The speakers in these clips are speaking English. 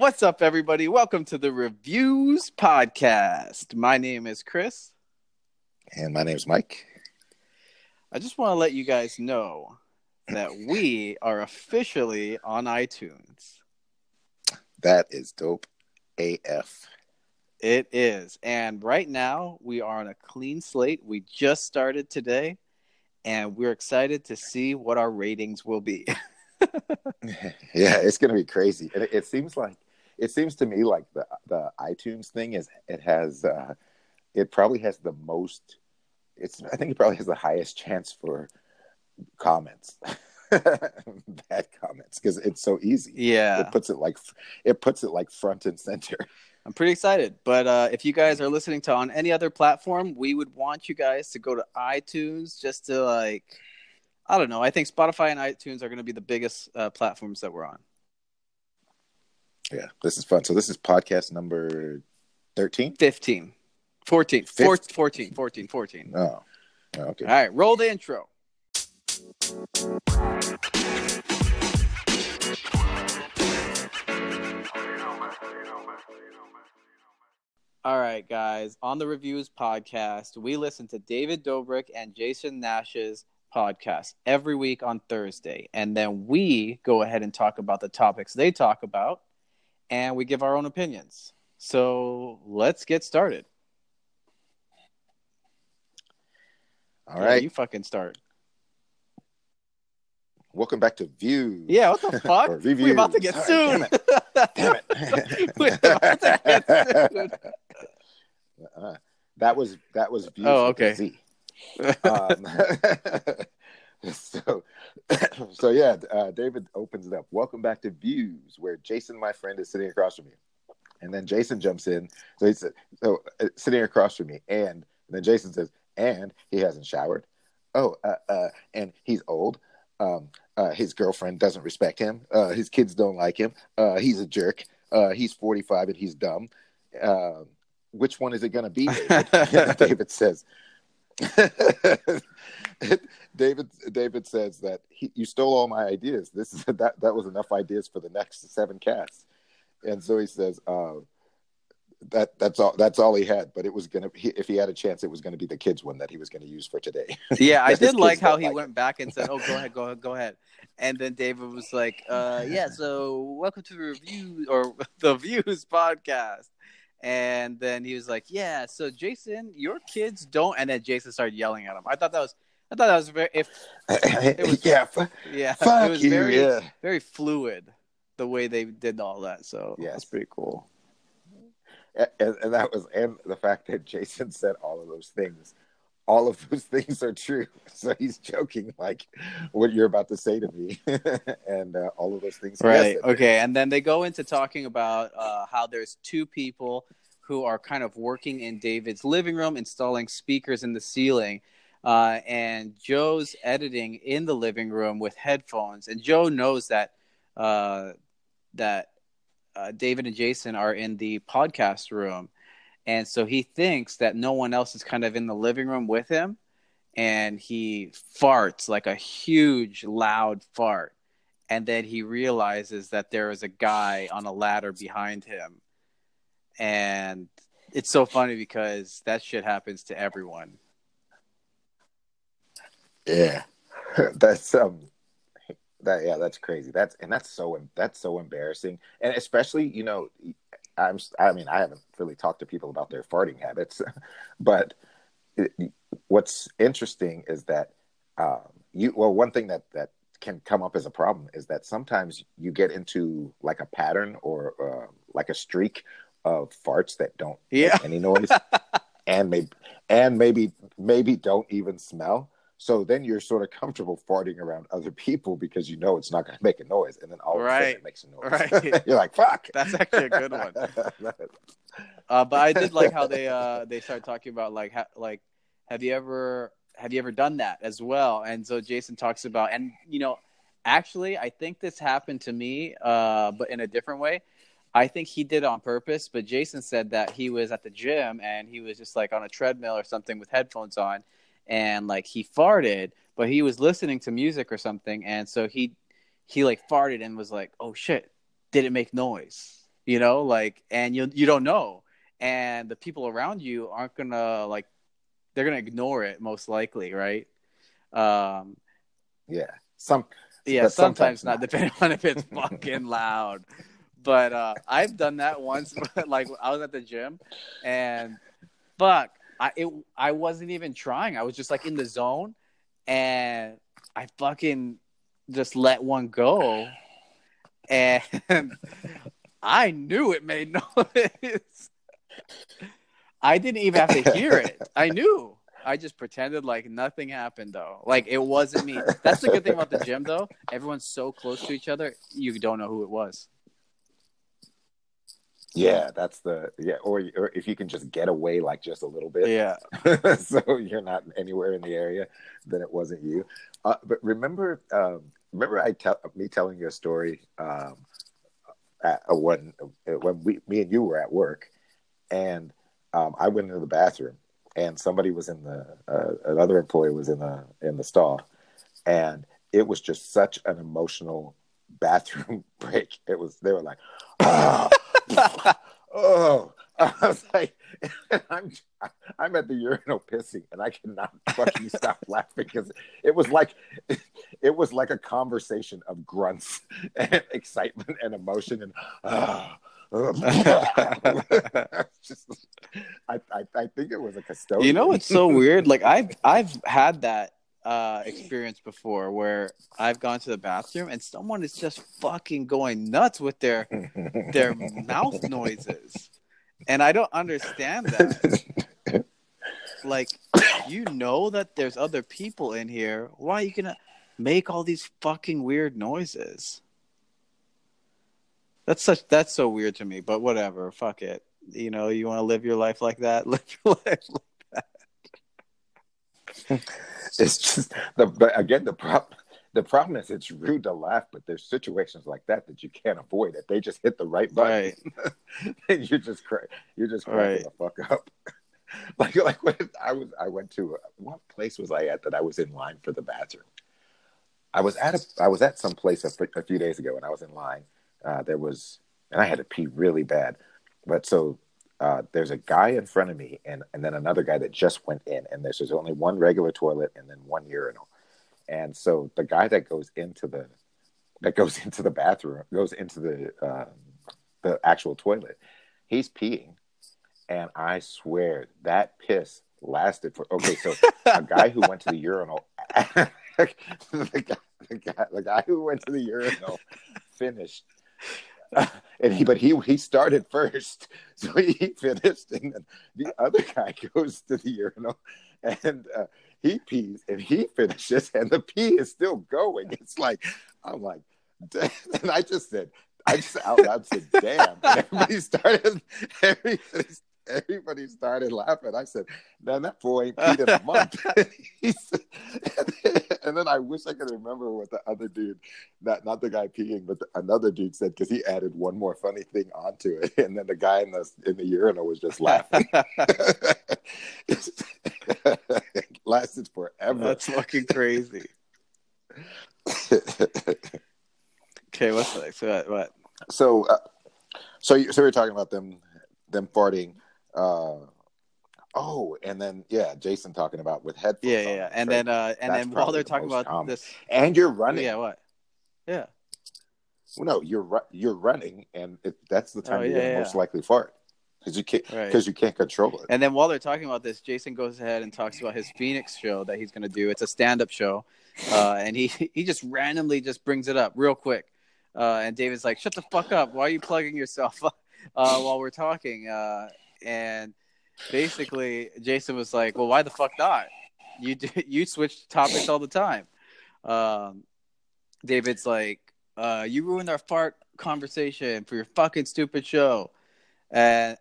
What's up, everybody? Welcome to the Reviews Podcast. My name is Chris. And my name is Mike. I just want to let you guys know that we are officially on iTunes. That is dope AF. It is. And right now, we are on a clean slate. We just started today, and we're excited to see what our ratings will be. yeah, it's going to be crazy. And it, it, seems like, it seems to me like the, the iTunes thing is, it has, uh, it probably has the most, it's, I think it probably has the highest chance for comments. bad comments because it's so easy. Yeah, it puts it like it puts it like front and center. I'm pretty excited. But uh, if you guys are listening to on any other platform, we would want you guys to go to iTunes just to like, I don't know. I think Spotify and iTunes are going to be the biggest uh, platforms that we're on. Yeah, this is fun. So this is podcast number 13? 15. 14. 14, 14, 14, 14. Oh, okay. All right, roll the intro. All right, guys. On the Reviews podcast, we listen to David Dobrik and Jason Nash's podcast every week on Thursday. And then we go ahead and talk about the topics they talk about and we give our own opinions. So let's get started. All right. Yeah, you fucking start. Welcome back to View. Yeah, what the fuck? We're about to get sued. Damn it. Damn it. We're about to get sued. Uh, that was that was View. Oh, okay. Um, so, so yeah, uh, David opens it up. Welcome back to Views, where Jason, my friend, is sitting across from me, and then Jason jumps in. So he's so uh, sitting across from me, and, and then Jason says, "And he hasn't showered. Oh, uh, uh, and he's old." Um, uh, his girlfriend doesn't respect him. Uh, his kids don't like him. Uh, he's a jerk. Uh, he's 45 and he's dumb. Um, which one is it going to be? David? David says. David David says that he, you stole all my ideas. This is that that was enough ideas for the next seven casts, and so he says, uh, that that's all that's all he had but it was gonna he, if he had a chance it was gonna be the kids one that he was gonna use for today yeah i did like how he like went it. back and said oh go ahead go ahead go ahead and then david was like uh yeah so welcome to the review or the views podcast and then he was like yeah so jason your kids don't and then jason started yelling at him i thought that was i thought that was very if it was, yeah yeah fuck it was you, very yeah. very fluid the way they did all that so yeah it's pretty cool and, and that was and the fact that Jason said all of those things all of those things are true. So he's joking, like what you're about to say to me, and uh, all of those things. Right. Okay. And then they go into talking about uh, how there's two people who are kind of working in David's living room, installing speakers in the ceiling. Uh, and Joe's editing in the living room with headphones, and Joe knows that uh, that uh, David and Jason are in the podcast room, and so he thinks that no one else is kind of in the living room with him, and he farts like a huge loud fart, and then he realizes that there is a guy on a ladder behind him, and it's so funny because that shit happens to everyone. Yeah, that's um that yeah, that's crazy. That's and that's so that's so embarrassing, and especially you know, I'm I mean I haven't really talked to people about their farting habits, but it, what's interesting is that um, you well one thing that that can come up as a problem is that sometimes you get into like a pattern or uh, like a streak of farts that don't yeah. make any noise and maybe and maybe maybe don't even smell so then you're sort of comfortable farting around other people because you know it's not going to make a noise, and then all of a sudden it makes a noise. Right. you're like, "Fuck." That's actually a good one. uh, but I did like how they uh, they started talking about like ha- like have you ever have you ever done that as well? And so Jason talks about and you know actually I think this happened to me, uh, but in a different way. I think he did on purpose, but Jason said that he was at the gym and he was just like on a treadmill or something with headphones on and like he farted, but he was listening to music or something, and so he he like farted and was like, "Oh shit, did it make noise?" you know, like, and you you don't know, and the people around you aren't gonna like, they're gonna ignore it most likely, right? Um, yeah, some yeah, sometimes, sometimes not, not, depending on if it's fucking loud. But uh, I've done that once. like I was at the gym, and fuck, I it, I wasn't even trying. I was just like in the zone, and I fucking just let one go, and I knew it made noise. I didn't even have to hear it. I knew. I just pretended like nothing happened though. Like it wasn't me. That's the good thing about the gym though. Everyone's so close to each other, you don't know who it was. Yeah, that's the yeah. Or, or if you can just get away like just a little bit, yeah. so you're not anywhere in the area, then it wasn't you. Uh, but remember, um, remember I tell me telling you a story um, at, uh, when when we me and you were at work, and um, I went into the bathroom, and somebody was in the uh, another employee was in the in the stall, and it was just such an emotional bathroom break. It was they were like, oh oh, I was like, I'm I'm at the urinal pissing, and I cannot fucking stop laughing because it was like it was like a conversation of grunts and excitement and emotion and. Uh, just, I, I, I think it was a custodian. You know, it's so weird. Like I've I've had that uh, experience before where I've gone to the bathroom and someone is just fucking going nuts with their their mouth noises, and I don't understand that. like, you know that there's other people in here. Why are you gonna make all these fucking weird noises? That's such that's so weird to me. But whatever, fuck it. You know, you want to live your life like that. Live your life like. it's just the but again the problem the problem is it's rude to laugh, but there's situations like that that you can't avoid. If they just hit the right button, right. you're just cra- you're just cracking right. the fuck up. like like when I was I went to what place was I at that I was in line for the bathroom. I was at a I was at some place a, a few days ago and I was in line. Uh, there was and I had to pee really bad, but so uh, there's a guy in front of me and, and then another guy that just went in and there's, there's only one regular toilet and then one urinal. And so the guy that goes into the that goes into the bathroom goes into the uh, the actual toilet he's peeing. And i swear that piss lasted for okay so a guy who went to the urinal the, guy, the, guy, the guy who went to the urinal finished and he but he he started first, so he finished, and then the other guy goes to the urinal, and uh, he pees, and he finishes, and the pee is still going. It's like I'm like, and I just said, I just out loud said, "Damn!" And everybody started, everybody everybody started laughing. I said, "Man, that boy ain't peed in a month." said, and then I wish I could remember what the other dude, not not the guy peeing, but the, another dude said because he added one more funny thing onto it, and then the guy in the in the urinal was just laughing. it lasted forever. That's fucking crazy. okay, what's next? What? what? So, uh, so you, so we are talking about them them farting uh, oh, and then yeah, Jason talking about with headphones. Yeah, yeah, yeah. and then uh, and That's then while they're the talking about common. this, and you're running. Yeah, what? Yeah. Well, no, you're you're running, and it, that's the time oh, you're yeah, most likely fart because you can't because right. you can't control it. And then while they're talking about this, Jason goes ahead and talks about his Phoenix show that he's going to do. It's a stand up show, uh, and he he just randomly just brings it up real quick. Uh, and David's like, "Shut the fuck up! Why are you plugging yourself uh, while we're talking?" And basically Jason was like, "Well, why the fuck not? You do, you switch topics all the time." Um, David's like, uh, "You ruined our fart conversation for your fucking stupid show," and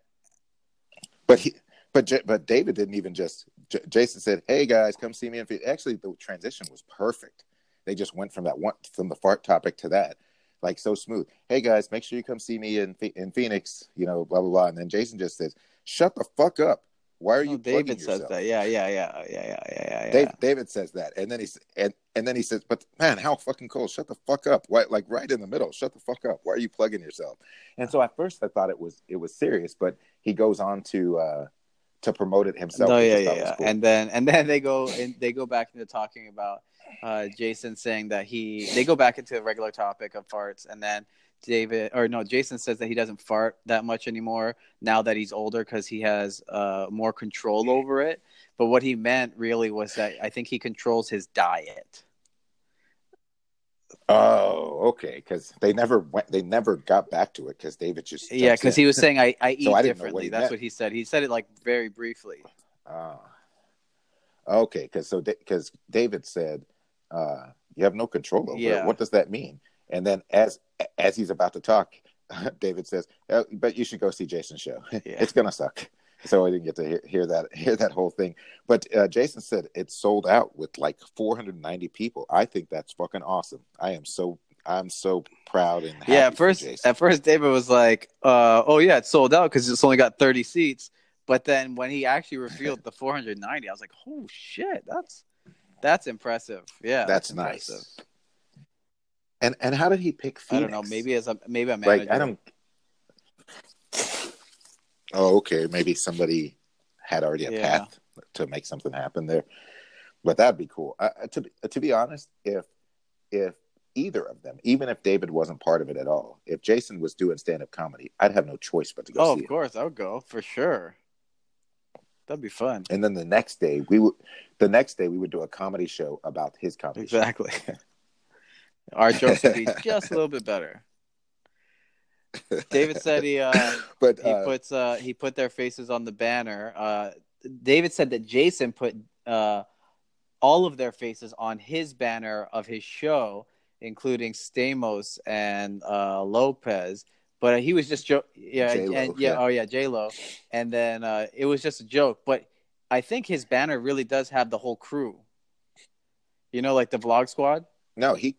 but he, but but David didn't even just. J- Jason said, "Hey guys, come see me." And actually, the transition was perfect. They just went from that one from the fart topic to that like so smooth. Hey guys, make sure you come see me in in Phoenix, you know, blah blah blah. And then Jason just says, "Shut the fuck up." Why are No, you? Oh, David plugging says yourself? that. Yeah, yeah, yeah, yeah, yeah, yeah, yeah. Dave, David says that, and then he and and then he says, "But man, how fucking cold! Shut the fuck up! Why, like right in the middle? Shut the fuck up! Why are you plugging yourself?" And so at first I thought it was it was serious, but he goes on to uh to promote it himself. No, yeah, yeah, yeah. cool. And then and then they go and they go back into talking about uh, Jason saying that he they go back into a regular topic of farts, and then David or no, Jason says that he doesn't fart that much anymore now that he's older because he has uh, more control over it. But what he meant really was that I think he controls his diet. oh, okay, because they never went, they never got back to it because David just Yeah, because he was saying I, I eat So I didn't what differently. That's meant. what he said. He said it like very briefly. Ah. okay, because so because David said uh, you have no control over Yeah. it. What does that mean? And then as as he's about to talk, David says, oh, "But you should go see Jason's show. Yeah. it's gonna suck." So I didn't get to hear, hear that hear that whole thing. But uh, Jason said it sold out with like 490 people. I think that's fucking awesome. I am so I'm so proud and happy yeah, at first, at first, David was like, uh, "Oh yeah, it sold out because it's only got 30 seats." But then when he actually revealed the 490, I was like, "Oh shit, that's that's impressive." Yeah, that's impressive. nice. And and how did he pick I don't know. Maybe as a maybe a manager. like I don't. Oh, okay. Maybe somebody had already a Yeah. path to make something happen there, but that'd be cool. Uh, to be- to be honest, if if either of them, even if David wasn't part of it at all, if Jason was doing stand up comedy, I'd have no choice but to go Oh, of course, I would go for sure. That'd be fun. And then the next day, we would the next day we would do a comedy show about his comedy show. Exactly. Our jokes would be just a little bit better. David said he uh, But he uh, puts uh he put their faces on the banner. Uh David said that Jason put uh all of their faces on his banner of his show, including Stamos and uh Lopez. But he was just joke yeah, J-Lo, and yeah, yeah. oh yeah, J Lo. And then uh it was just a joke. But I think his banner really does have the whole crew. You know, like the vlog squad? No, he.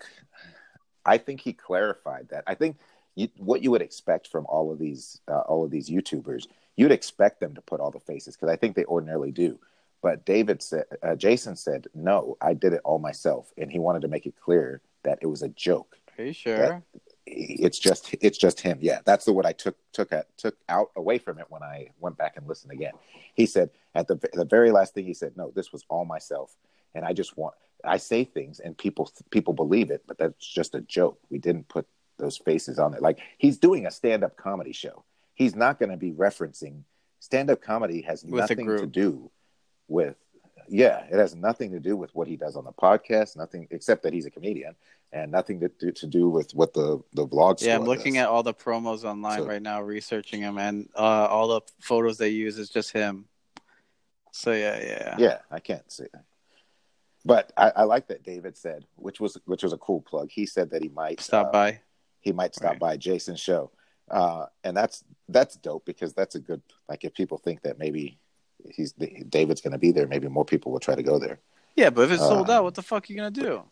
I think he clarified that. I think you, what you would expect from all of these uh, all of these YouTubers, you'd expect them to put all the faces because I think they ordinarily do. But David said, uh, Jason said, no, I did it all myself, and he wanted to make it clear that it was a joke. Are you sure? It's just it's just him. Yeah, that's the what I took took at, took out away from it when I went back and listened again. He said at the the very last thing he said, no, this was all myself, and I just want I say things and people people believe it, but that's just a joke. We didn't put those faces on it. Like he's doing a stand up comedy show. He's not going to be referencing stand up comedy has With nothing to do with yeah, it has nothing to do with what he does on the podcast. Nothing except that he's a comedian, and nothing to do, to do with what the the vlog. Yeah, I'm looking does. at all the promos online So- right now, researching him, and uh, all the photos they use is just him. So yeah, yeah, Yeah, I can't see that. But I, I like that David said, which was which was a cool plug. He said that he might Stop uh, by. he might stop Right. by Jason's show, uh, and that's that's dope because that's a good like if people think that maybe he's David's going to be there, maybe more people will try to go there. Yeah, but if it's sold uh, out, what the fuck are you gonna do?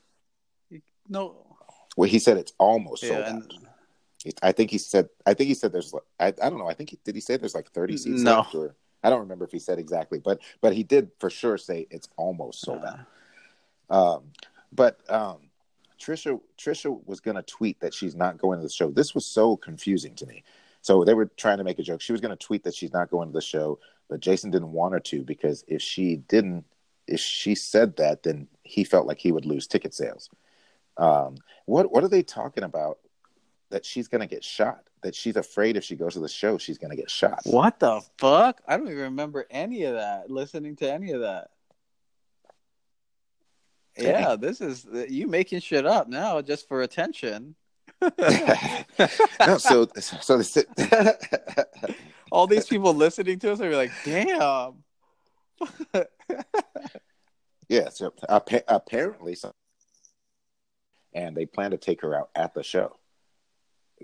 You, no. Well, he said it's almost sold Yeah, out. and I think he said. I think he said there's. I, I don't know. I think he, did he say there's like 30 seats No. left, or I don't remember if he said exactly, but but he did for sure say it's almost sold uh, out. Um, but um, Trisha Trisha was going to tweet that she's not going to the show. This was so confusing to me. So they were trying to make a joke. She was going to tweet that she's not going to the show, but Jason didn't want her to because if she didn't, if she said that, then he felt like he would lose ticket sales. Um, what what are they talking about? That she's going to get shot. That she's afraid if she goes to the show, she's going to get shot. what the fuck? I don't even remember any of that. Listening to any of that. Yeah, this is you making shit up now just for attention. no, so so the, All these people listening to us are like, "Damn." yeah. So appa- apparently, so, and they plan to take her out at the show,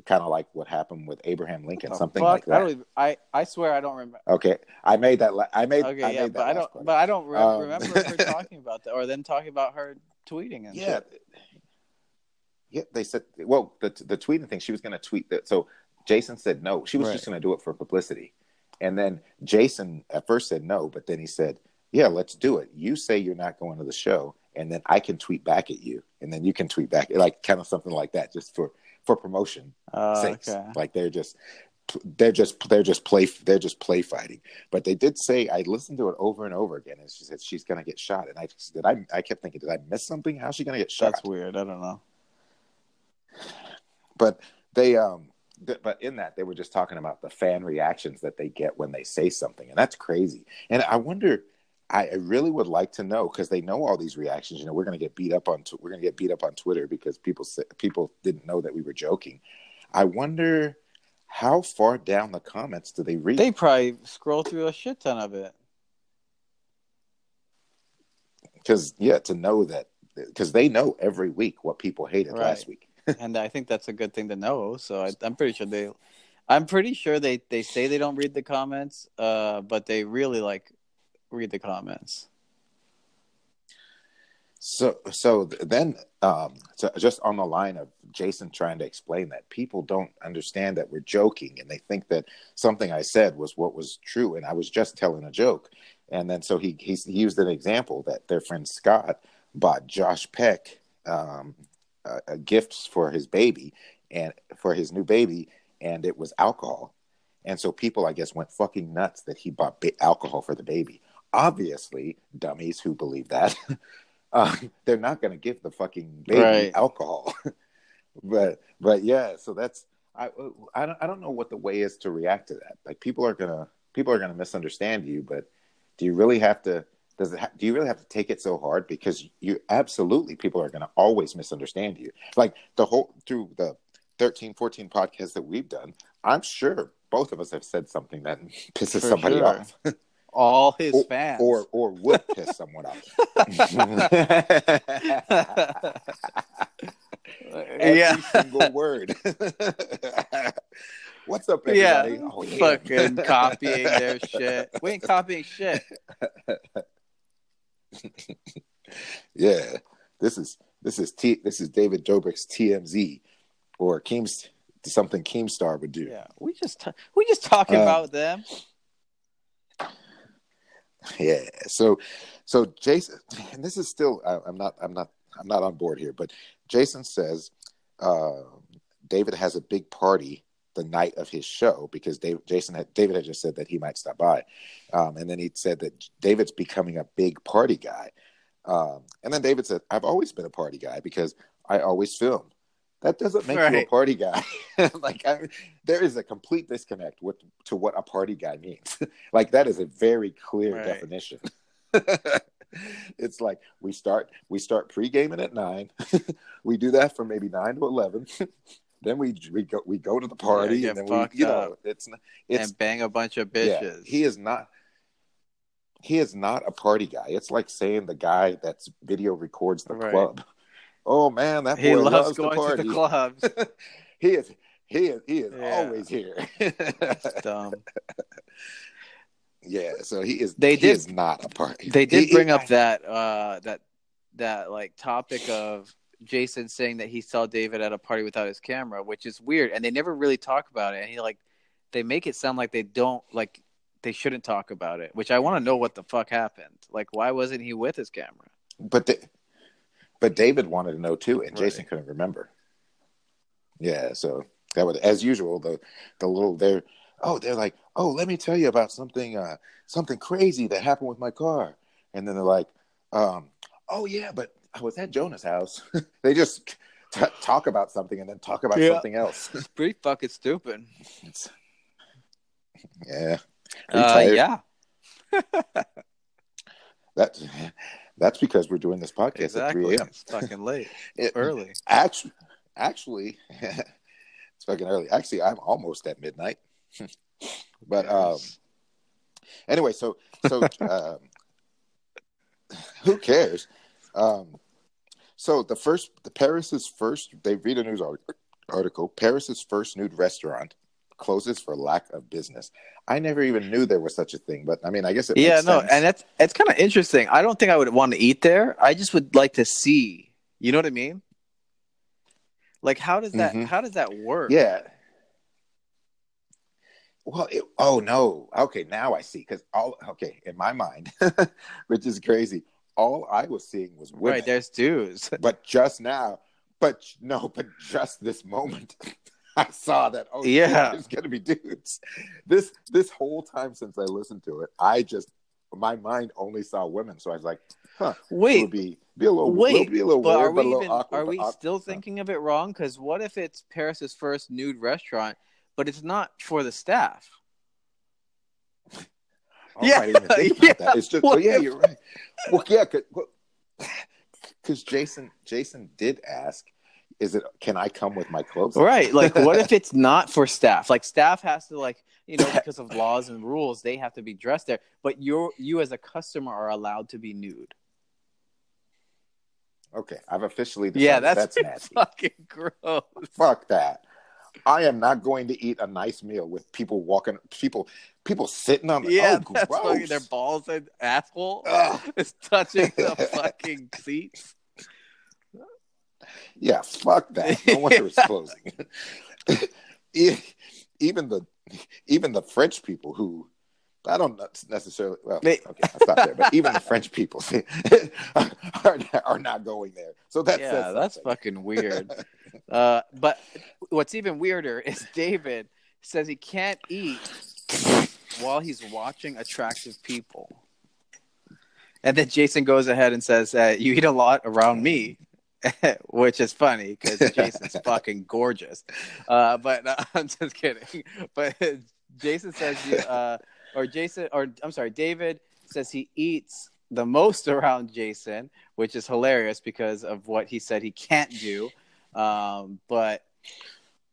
kind of like what happened with Abraham Lincoln, The something fuck? like I that. don't. Even, I I swear I don't remember. Okay, I made that. La- I made. Okay, I yeah, made but I don't. part. But I don't re- Um, remember her talking about that, or then talking about her tweeting and yeah, shit. yeah. They said, well, the the tweeting thing. She was going to tweet that. So Jason said no. She was Right. just going to do it for publicity, And then Jason at first said no, but then he said, "Yeah, let's do it. You say you're not going to the show, and then I can tweet back at you, and then you can tweet back, like kind of something like that, just for for promotion Uh, sakes. okay. Like they're just they're just they're just play they're just play fighting. But they did say I listened to it over and over again, and she said she's gonna get shot, and I did I I kept thinking, did I miss something? How's she gonna get shot? That's weird. I don't know. but they um but in that they were just talking about the fan reactions that they get when they say something and that's crazy and i wonder i I really would like to know because they know all these reactions you know we're going to get beat up on we're going to get beat up on twitter because people say, people didn't know that we were joking i wonder how far down the comments do they read They probably scroll through a shit ton of it. because yeah to know that because they know every week what people hated Right. last week and I think that's a good thing to know. So I, I'm pretty sure they, I'm pretty sure they they say they don't read the comments, uh, but they really like read the comments. So, so then, um, so just on the line of Jason trying to explain that people don't understand that we're joking and they think that something I said was what was true, and I was just telling a joke. And then, so he he, he used an example that their friend Scott bought Josh Peck um, uh, uh, gifts for his baby and for his new baby, and it was alcohol. And so people, I guess, went fucking nuts that he bought ba- alcohol for the baby. Obviously, dummies who believe that. uh, they're not going to give the fucking baby Right. alcohol. but but yeah, so that's I I don't I don't know what the way is to react to that. Like people are gonna people are gonna misunderstand you, but do you really have to? Does it? Ha- do you really have to take it so hard? Because you absolutely people are gonna always misunderstand you. Like the whole through the 13, 14 podcasts that we've done, I'm sure both of us have said something that pisses For somebody sure. off. All his or, fans. or or would piss someone off. Every yeah, single word. What's up, yeah, everybody? Oh, yeah. fucking copying their shit. We ain't copying shit. Yeah, this is this is T, this is David Dobrik's TMZ, or Keems something Keemstar would do. Yeah, we just t- we just talking Um, about them. Yeah. So, so Jason, and this is still, I, I'm not, I'm not, I'm not on board here, but Jason says uh, David has a big party the night of his show because Dave, Jason had, David had just said that he might stop by, um, and then he said that David's becoming a big party guy, um, and then David said, "I've always been a party guy because I always film." That doesn't make you a party guy. like I, there is a complete disconnect with to what a party guy means. like that is a very clear Right. definition. it's like we start we start pre-gaming at nine. we do that from maybe nine to eleven. Then we we go we go to the party Yeah, and then we you know it's it's and bang a bunch of yeah, bitches. he is not he is not a party guy. It's like saying the guy that's video records the Right. club. Oh man, that boy He loves to going to the clubs. he is he is he is Yeah. always here. Dumb. yeah, so he is They he did- is not a party. They did He- bring up that uh that that like topic of Jason saying that he saw David at a party without his camera, which is weird, and they never really talk about it. And he like they make it sound like they don't like they shouldn't talk about it, which I want to know what the fuck happened. Like, why wasn't he with his camera? but the, but David wanted to know too, and Right. Jason couldn't remember. Yeah, so that was as usual the the little they're oh they're like oh let me tell you about something uh something crazy that happened with my car, and then they're like um oh yeah but I was at Jonah's house. they just t- talk about something and then talk about Yeah. something else. It's pretty fucking stupid. It's- yeah, Uh, yeah, that that's because we're doing this podcast exactly. at 3 a.m. It's fucking late, It- early. Actually, actually, it's fucking early. Actually, I'm almost at midnight. but um, anyway, so so um, who cares? Um, so the first, the Paris's first, they read a news article. Paris's first nude restaurant closes for lack of business. I never even knew there was such a thing, but I mean, I guess it. yeah, no, sense. and that's it's kind of interesting. I don't think I would want to eat there. I just would like to see. You know what I mean? Like, how does that Mhm. how does that work? Yeah. Well, it, oh no. Okay, now I see. Because all okay in my mind, which is crazy. All I was seeing was women. Right, there's dudes. but just now, but no, but just this moment, I saw that. Oh, Yeah. there's gonna be dudes. This this whole time since I listened to it, I just my mind only saw women. So I was like, huh, it Wait, would be be a little wait, be a little but weird, are but a we little even awkward. are we awkward. still thinking of it wrong? Because what if it's Paris's first nude restaurant, but it's not for the staff? Oh, Yeah, I didn't even think about yeah. that. It's just, oh yeah, you're right. Well, yeah, because Jason Jason did ask, "Is it? Can I come with my clothes?" Right. Like, what if it's not for staff? Like, staff has to like you know because of laws and rules, they have to be dressed there. But you you as a customer are allowed to be nude. Okay, I've officially decided Yeah, that's, that's nasty. fucking gross. Fuck that. I am not going to eat a nice meal with people walking, people, people sitting on the. Yeah, oh, that's gross. fucking their balls and asshole Ugh. is touching the fucking seats. Yeah, fuck that. No wonder it's closing. Even the, even the French people who, I don't necessarily. Well, okay, I'll stop there. But even the French people are, are not going there. So that's yeah, says that's fucking weird. Uh, but what's even weirder is David says he can't eat while he's watching attractive people. And then Jason goes ahead and says, uh, "You eat a lot around me," which is funny because Jason's fucking gorgeous. Uh, but uh, I'm just kidding. But Jason says, you, uh, or Jason, or I'm sorry, David says he eats the most around Jason, which is hilarious because of what he said he can't do. Um, but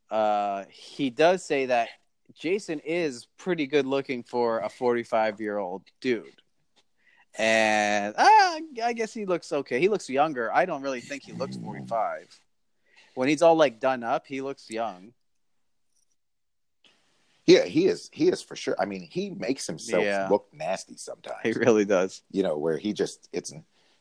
uh, he does say that Jason is pretty good looking for a 45 year old dude. And uh, I guess he looks okay. He looks younger. I don't really think he looks 45. When he's all like done up, he looks young. Yeah, he is. He is for sure. I mean, he makes himself Yeah. look nasty sometimes. He really does. you know, where he just it's.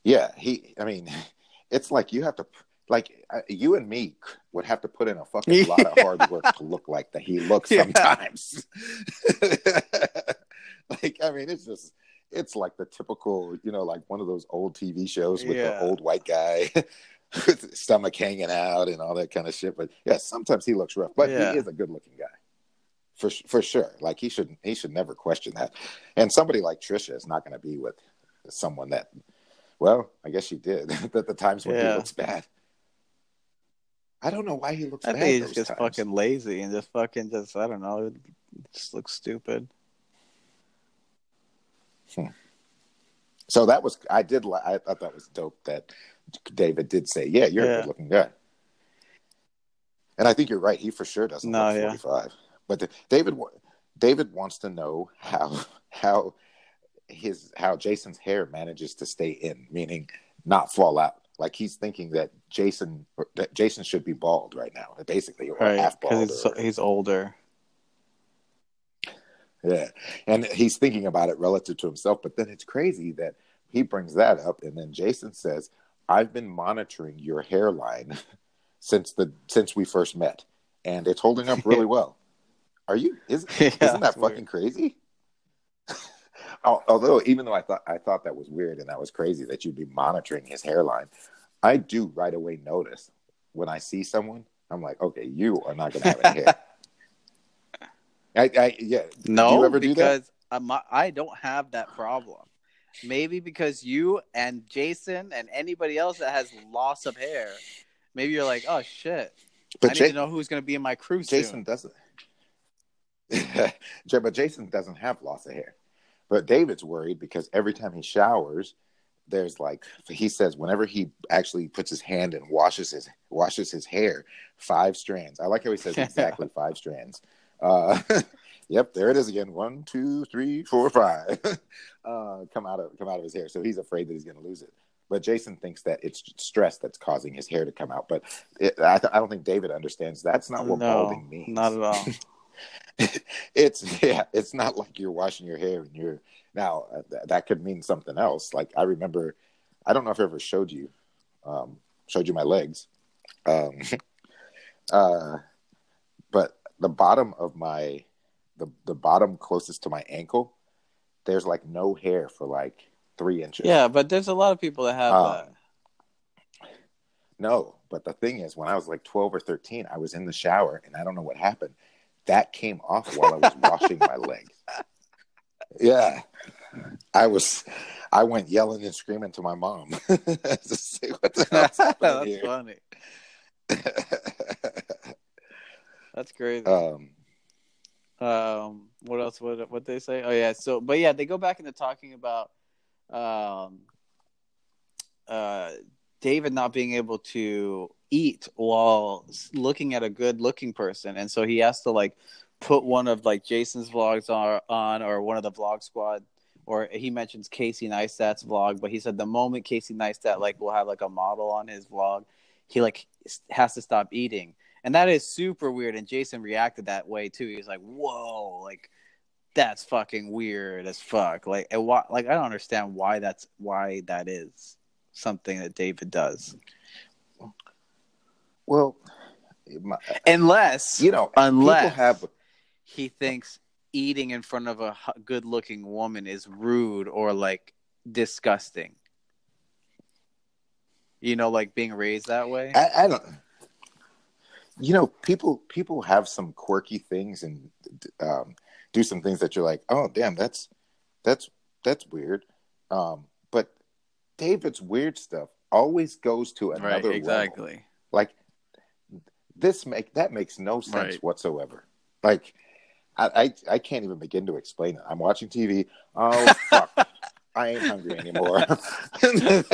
Yeah, he. I mean, it's like you have to. Like uh, you and me would have to put in a fucking lot of hard work to look like that he looks Yeah. sometimes. like I mean, it's just it's like the typical, you know, like one of those old TV shows with Yeah. the old white guy with his stomach hanging out and all that kind of shit. But yeah, sometimes he looks rough, but Yeah. he is a good looking guy. For, for sure, like he should he should never question that, and somebody like Trisha is not going to be with someone that, well, I guess she did at the times when Yeah. he looks bad. I don't know why he looks I bad. think he's those just times. fucking lazy and just fucking just I don't know. It just looks stupid. Hmm. So that was I did I thought that was dope that David did say, yeah, you're a good looking guy. And I think you're right. He for sure doesn't No, look yeah. 45. But the, David David wants to know how how his how Jason's hair manages to stay in, meaning not fall out. Like he's thinking that Jason that Jason should be bald right now, basically, or Right. half bald. he's, or- he's older. Yeah. And he's thinking about it relative to himself. But then it's crazy that he brings that up. And then Jason says, I've been monitoring your hairline since the since we first met. And it's holding up really well. Are you is, Yeah, isn't that fucking crazy? Al- Although even though I thought I thought that was weird and that was crazy that you'd be monitoring his hairline, I do right away notice when I see someone, I'm like, okay, you are not gonna have any hair. I, I yeah. No, do you ever do that? because I don't have that problem. Maybe because you and Jason and anybody else that has loss of hair, maybe you're like, oh shit, I But need to know who's going to be in my crew Jason soon. doesn't. But Jason doesn't have loss of hair. But David's worried because every time he showers, there's like he says whenever he actually puts his hand and washes his washes his hair, five strands. I like how he says exactly five strands. Uh, yep, there it is again. One, two, three, four, five. uh, come out of come out of his hair. So he's afraid that he's going to lose it. But Jason thinks that it's stress that's causing his hair to come out. But it, I, th- I don't think David understands that's not what no, balding means. not at all. it's yeah it's not like you're washing your hair and you're now uh, th- that could mean something else like i remember i don't know if i ever showed you um showed you my legs um uh but the bottom of my the the bottom closest to my ankle, there's like no hair for like three inches. Yeah, but there's a lot of people that have Um, that. No, but the thing is, when I was like 12 or 13, I was in the shower and I don't know what happened. That came off while I was washing my legs. Yeah. I was, I went yelling and screaming to my mom. to say what the hell's happening That's here. funny. That's crazy. um, Um, what else? What what they say? Oh yeah. So, but yeah, they go back into talking about um, uh, David not being able to eat while looking at a good looking person, and so he has to like put one of like Jason's vlogs on, on or one of the vlog squad. Or he mentions Casey Neistat's vlog, but he said the moment Casey Neistat like will have like a model on his vlog, he like has to stop eating. And that is super weird and jason reacted that way too. He was like whoa like that's fucking weird as fuck. Like and why like i don't understand why that's why that is something that david does well, my, unless you know, unless have, he thinks eating in front of a good looking woman is rude or like disgusting you know like being raised that way I, I don't, you know, people, people have some quirky things and um, do some things that you're like, oh, damn, that's, that's, that's weird. Um, but David's weird stuff always goes to another right level. exactly Like this make that makes no sense Right. whatsoever. Like I, I I can't even begin to explain it. I'm watching TV. Oh fuck. I ain't hungry anymore.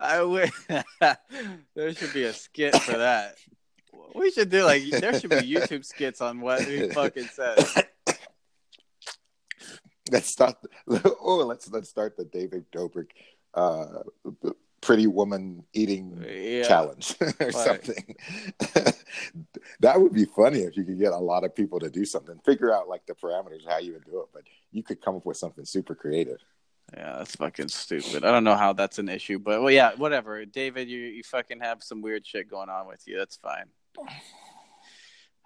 I would. there should be a skit for that. We should do like there should be YouTube skits on what he fucking says. let's start oh let's let's start the David Dobrik uh pretty woman eating Yeah. challenge or something. that would be funny if you could get a lot of people to do something. Figure out like the parameters how you would do it, but you could come up with something super creative. Yeah, that's fucking stupid. I don't know how that's an issue, but well, yeah, whatever. David, you you fucking have some weird shit going on with you. That's fine.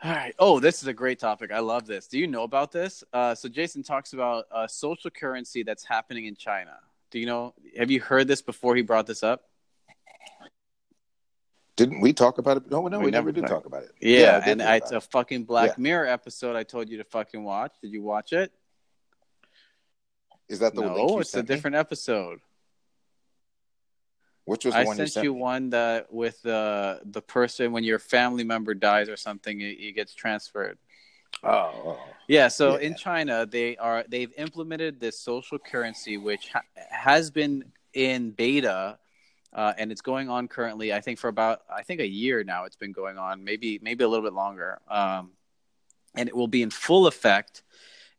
All right. Oh, this is a great topic. I love this. Do you know about this? Uh, so Jason talks about uh, social currency that's happening in China. Do you know? Have you heard this before he brought this up? Didn't we talk about it? No, no, we, We never never did talk about it. Yeah, I did and I, about it's a fucking Black Yeah. Mirror episode. I told you to fucking watch. Did you watch it? Is that the link No, you it's a me? different. different episode. Which was I one you sent sent you one that with the the person when your family member dies or something, it, it gets transferred. Oh, oh. Yeah, so Yeah. in China, they are they've implemented this social currency, which ha- has been in beta, uh, and it's going on currently. I think for about I think a year now. It's been going on, maybe maybe a little bit longer, um, and it will be in full effect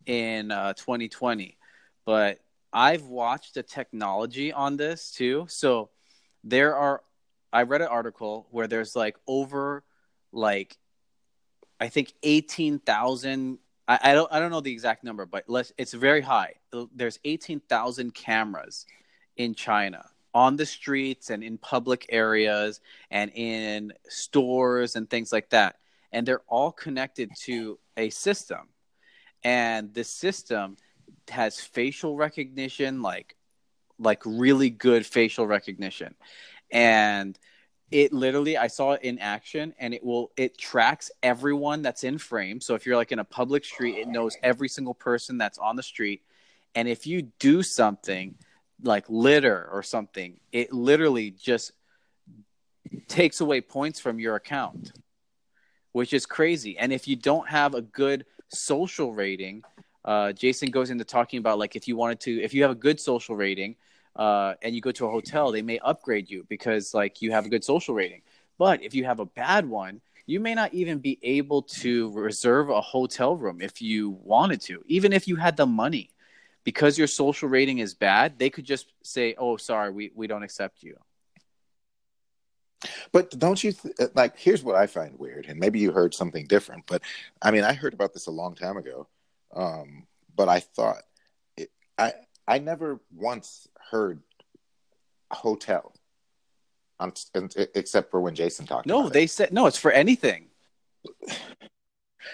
in uh, 2020. But I've watched the technology on this too. So there are. I read an article where there's like over like I think eighteen thousand. I, I don't I don't know the exact number, but let's, it's very high. There's eighteen thousand cameras in China on the streets and in public areas and in stores and things like that, and they're all connected to a system, and the system has facial recognition, like like really good facial recognition, and it literally i saw it in action and it will it tracks everyone that's in frame. So if you're like in a public street it knows every single person that's on the street. And if you do something like litter or something it literally just takes away points from your account which is crazy. And if you don't have a good social rating uh, jason goes into talking about like if you wanted to if you have a good social rating uh, and you go to a hotel, they may upgrade you because like you have a good social rating. But if you have a bad one, you may not even be able to reserve a hotel room if you wanted to, even if you had the money. Because your social rating is bad, they could just say, "Oh, sorry, we, we don't accept you." But don't you th- like? Here's what I find weird, and maybe you heard something different. But I mean, I heard about this a long time ago. Um, but I thought it, I I never once heard hotel. on, except for when Jason talked. No, they it. said no. It's for anything.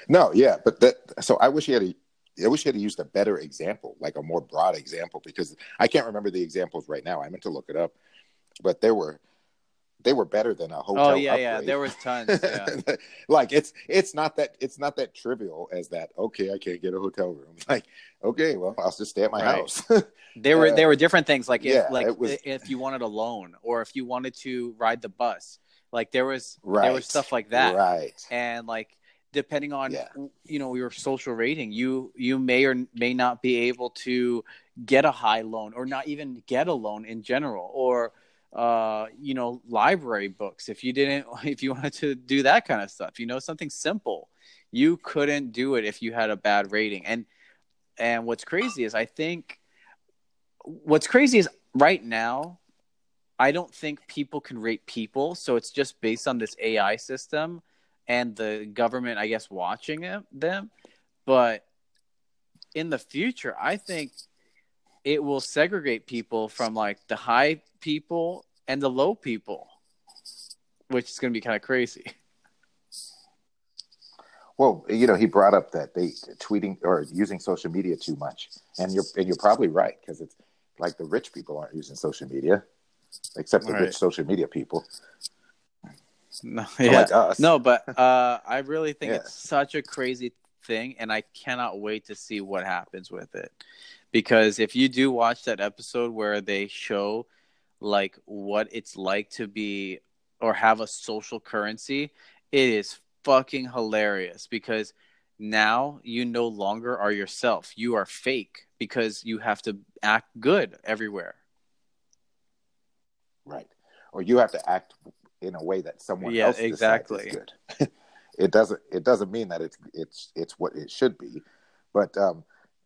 No, yeah, but that. So I wish he had. A, I wish he had used a better example, like a more broad example, because I can't remember the examples right now. I meant to look it up, but there were they were better than a hotel. Oh yeah, upgrade. yeah. There was tons. Yeah. like it's it's not that it's not that trivial as that. Okay, I can't get a hotel room. Like okay, well I'll just stay at my Right. house. There were Uh, there were different things like if yeah, like was- if you wanted a loan or if you wanted to ride the bus. Like there was right. there was stuff like that. Right. And like depending on Yeah. you know your social rating, you you may or may not be able to get a high loan or not even get a loan in general or uh you know library books if you didn't if you wanted to do that kind of stuff you know something simple. You couldn't do it if you had a bad rating. And and what's crazy is i think what's crazy is right now i don't think people can rate people. So it's just based on this ai system and the government i guess watching them. But in the future i think it will segregate people from like the high people and the low people which is going to be kind of crazy Well, you know, he brought up that they tweeting or using social media too much, and you're and you're probably right because it's like the rich people aren't using social media, except the Right. rich social media people no, yeah. like us. No, but uh, I really think Yeah. it's such a crazy thing, and I cannot wait to see what happens with it. Because if you do watch that episode where they show like what it's like to be or have a social currency, it is fucking hilarious. Because now you no longer are yourself; you are fake because you have to act good everywhere. right? Or you have to act in a way that someone Yeah, else exactly. is good. it doesn't. It doesn't mean that it's it's it's what it should be. But um,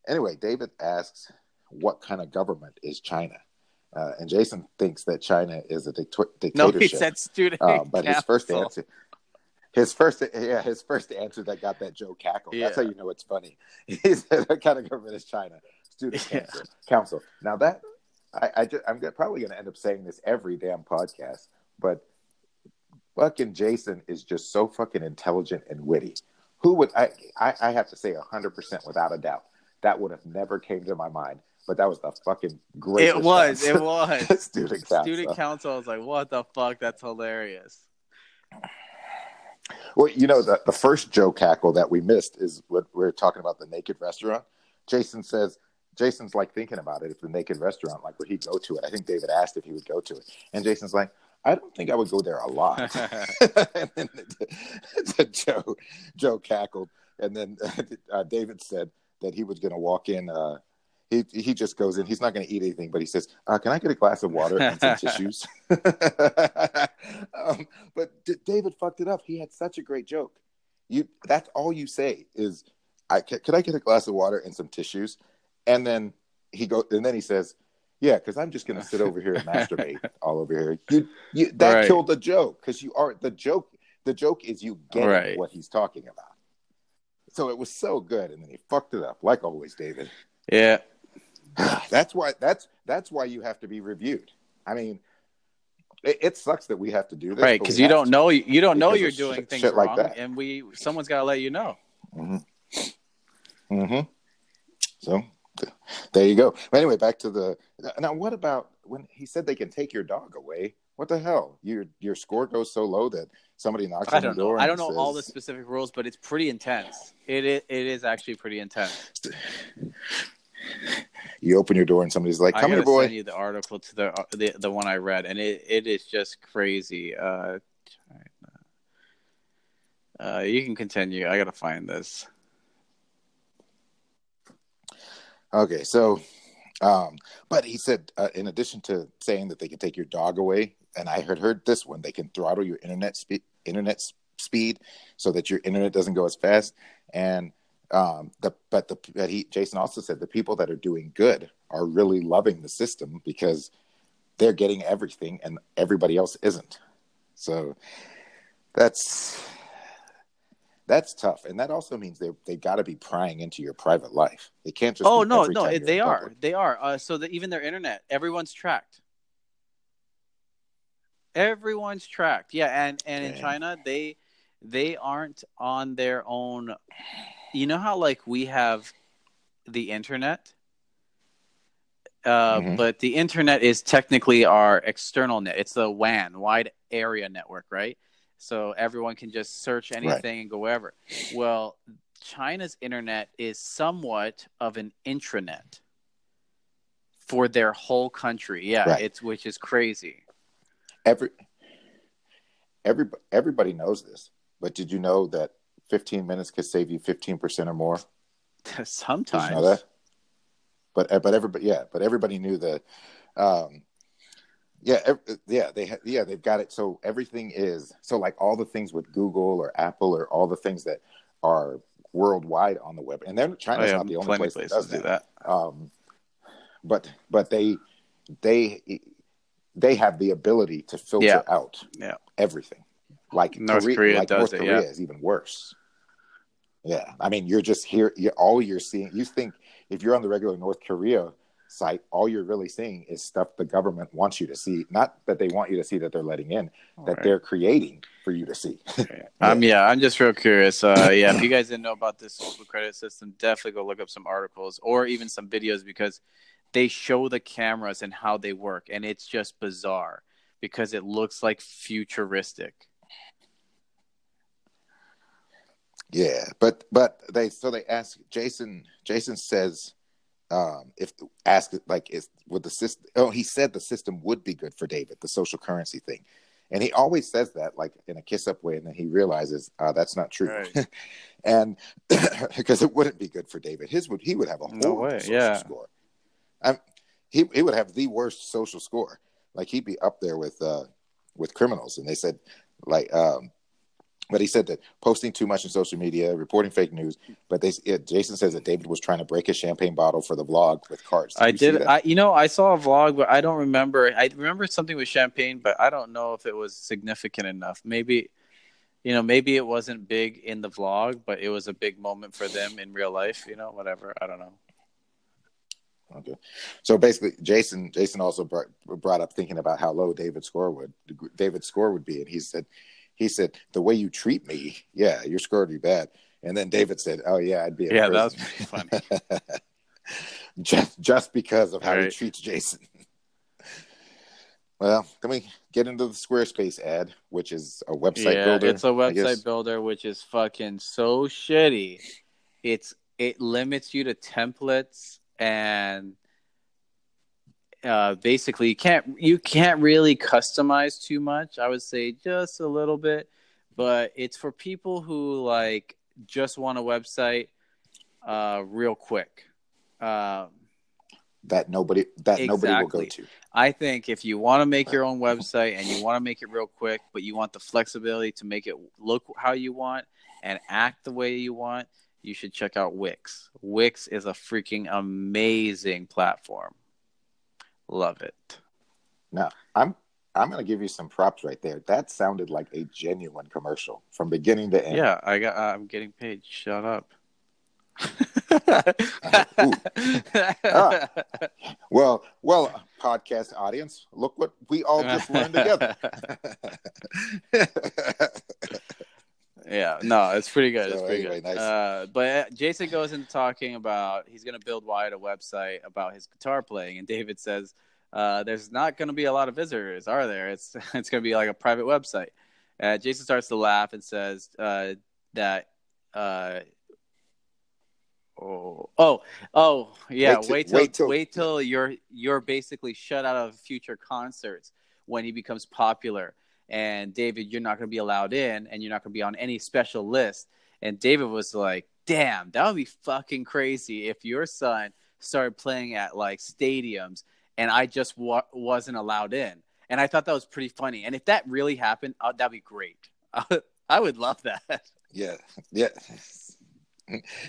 anyway, David asks, "What kind of government is China?" Uh, and Jason thinks that China is a dicta- No, he said student. Uh, but his first answer, his first, yeah, his first answer that got that Joe cackle. That's how Yeah. you know it's funny. He said, "What kind of government is China?" Student Yeah. council. Council. Now that I, I just, I'm probably going to end up saying this every damn podcast, but fucking Jason is just so fucking intelligent and witty. Who would I? I, I have to say, hundred percent without a doubt, that would have never came to my mind. But that was the fucking great. It was. It was. student council. Student council. I was like, what the fuck? That's hilarious. Well, you know, the, the first Joe cackle that we missed is what we're talking about the naked restaurant. Jason says, Jason's like thinking about it. If the naked restaurant, like, would he go to it? I think David asked if he would go to it. And Jason's like, I don't think I would go there a lot. and then Joe, Joe cackled. And then uh, David said that he was going to walk in. Uh, he, he just goes in. He's not going to eat anything, but he says, uh, Can I get a glass of water and some tissues? um, but D- David fucked it up. He had such a great joke. You that's all you say is, "I ca- could I get a glass of water and some tissues?" And then he go and then he says, "Yeah, because I'm just going to sit over here and masturbate all over here." You, you that Right. killed the joke because you are the joke. The joke is you get Right. what he's talking about. So it was so good, and then he fucked it up, like always, David. yeah. that's why that's that's why you have to be reviewed. I mean, it, it sucks that we have to do this, Right, because you don't to. know you don't know you're doing shit- things shit like wrong, that. and we someone's got to let you know. Mm-hmm. Mm-hmm. So there you go. But anyway, back to the now. What about when he said they can take your dog away? What the hell? Your your score goes so low that somebody knocks on the know. door. I don't know all the specific rules, but it's pretty intense. It is, it is actually pretty intense. You open your door and somebody's like, "Come here, boy." send you the article to the the, the one I read, and it, it is just crazy. Uh, uh, you can continue. I gotta find this. Okay, so, um, but he said, uh, in addition to saying that they can take your dog away, and I had heard this one, they can throttle your internet speed, internet speed, so that your internet doesn't go as fast. And um, the but the but he Jason also said the people that are doing good are really loving the system because they're getting everything and everybody else isn't. So that's that's tough, and that also means they they got to be prying into your private life. They can't just. Oh no, no, it- they are, they are. Uh, so that even their internet, everyone's tracked. Everyone's tracked. Yeah, and and in China, they they aren't on their own. You know how like we have the internet, uh, Mhm. but the internet is technically our external net. It's the WAN, wide area network, right? So everyone can just search anything and go wherever. Well, China's internet is somewhat of an intranet for their whole country. Yeah, Right. it's which is crazy. Every every everybody knows this, but did you know that 15 minutes could save you 15 percent or more? Did you Sometimes. know that? But uh, but everybody yeah, but everybody knew that. Um, yeah, ev- yeah, they ha- yeah they've got it. So everything is so like all the things with Google or Apple or all the things that are worldwide on the web, and then Oh, China's yeah, not the only place that does do that. that. Um, but but they they they have the ability to filter Yeah. out Yeah. everything. Like North Korea, Korea like does North it, Korea is even worse. Yeah, I mean, you're just here. You're, all you're seeing, you think if you're on the regular North Korea site, all you're really seeing is stuff the government wants you to see. Not that they want you to see that they're letting in, that Right. they're creating for you to see. Um, yeah, I'm just real curious. Uh, yeah, if you guys didn't know about this social credit system, definitely go look up some articles or even some videos because they show the cameras and how they work, and it's just bizarre because it looks like futuristic. Yeah, but but they so they ask Jason. Jason says, um, if ask like is would the system? Oh, he said the system would be good for David, the social currency thing, and he always says that like in a kiss up way, and then he realizes uh, that's not true, Right. and because it wouldn't be good for David. His would he would have a No social yeah. score. Um, he he would have the worst social score. Like he'd be up there with uh with criminals, and they said like um but he said that posting too much in social media, reporting fake news. But they, it, Jason says that David was trying to break a champagne bottle for the vlog with cards. I you did. I you know I saw a vlog, but I don't remember. I remember something with champagne, but I don't know if it was significant enough. Maybe, you know, maybe it wasn't big in the vlog, but it was a big moment for them in real life. You know, whatever. I don't know. Okay. So basically, Jason Jason also brought, brought up thinking about how low David's score would David's score would be, and he said he said the way you treat me, yeah, your score would be bad. And then David said, "Oh yeah, I'd be Yeah, that was pretty funny. just just because of how he Right. treats Jason. Well, then we get into the Squarespace ad, which is a website yeah, builder. it's a website builder, which is fucking so shitty. It's it limits you to templates and uh, basically you can't you can't really customize too much. I would say just a little bit, but it's for people who like just want a website uh, real quick. Um, that nobody that nobody will go to. I think if you want to make your own website and you want to make it real quick, but you want the flexibility to make it look how you want and act the way you want, you should check out Wix. Wix is a freaking amazing platform. Love it. Now, I'm I'm going to give you some props right there. That sounded like a genuine commercial from beginning to end. Yeah, I got. I'm getting paid. Shut up. Ah. Well, well, podcast audience, look what we all just learned together. Yeah, no, it's pretty good. It's pretty anyway, good. nice. Uh, but uh, Jason goes into talking about he's going to build Wyatt a website about his guitar playing, and David says, uh, "There's not going to be a lot of visitors, are there? It's it's going to be like a private website." Uh, Jason starts to laugh and says uh, that. Uh, Oh, oh, oh, yeah. Wait Wait till- wait wait till- till, you're you're basically shut out of future concerts when he becomes popular. And David, you're not going to be allowed in, and you're not going to be on any special list. And David was like, "Damn, that would be fucking crazy if your son started playing at like stadiums, and I just wa- wasn't allowed in." And I thought that was pretty funny. And if that really happened, uh, that'd be great. I would love that. yeah, yeah,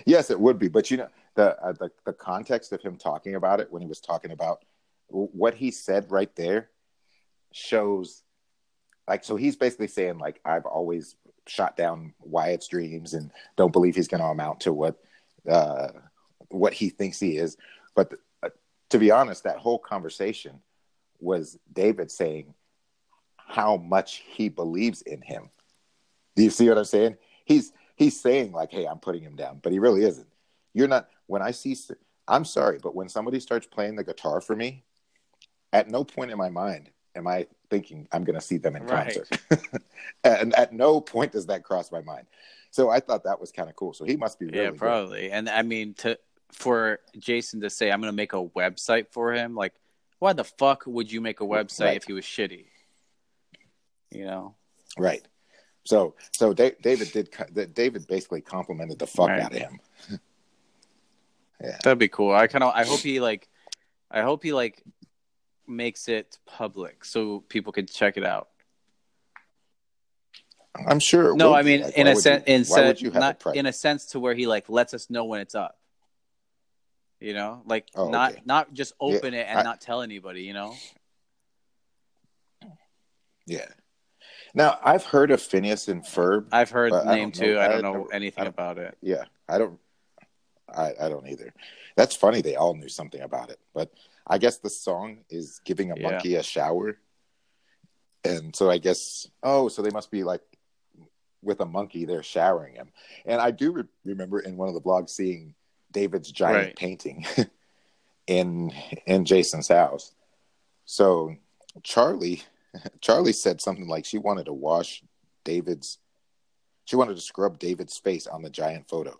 yes, it would be. But you know, the, uh, the the context of him talking about it when he was talking about what he said right there shows, like, so he's basically saying like I've always shot down Wyatt's dreams and don't believe he's going to amount to what uh, what he thinks he is. But uh, to be honest, that whole conversation was David saying, how much he believes in him. Do you see what I'm saying? He's he's saying like, "Hey, I'm putting him down," but he really isn't. You're not. When I see, I'm sorry, but when somebody starts playing the guitar for me, at no point in my mind am I thinking I'm going to see them in Right. concert, and at no point does that cross my mind. So I thought that was kind of cool. So he must be really yeah, good. probably. And I mean, to for Jason to say, "I'm going to make a website for him," like, why the fuck would you make a website Right. if he was shitty? You know, Right. So so Da- David did David basically complimented the fuck Right. out of him. yeah. that'd be cool. I kind of, I hope he like, I hope he like makes it public so people can check it out. I'm sure. it No, I mean, Like, in a sense, in why would sense, you have it not in a sense to where he like lets us know when it's up. You know, like Oh, not okay. not just open it and I- not tell anybody. You know, Yeah. Now I've heard of Phineas and Ferb. I've heard the name know- too. I I don't know don't- anything I don't- about it. Yeah, I don't. I I don't either. That's funny. They all knew something about it, but I guess the song is giving a Yeah. monkey a shower, and so I guess oh, so they must be like with a monkey. They're showering him, and I do re- remember in one of the blogs seeing David's giant Right. painting in in Jason's house. So Charlie Charlie said something like she wanted to wash David's she wanted to scrub David's face on the giant photo.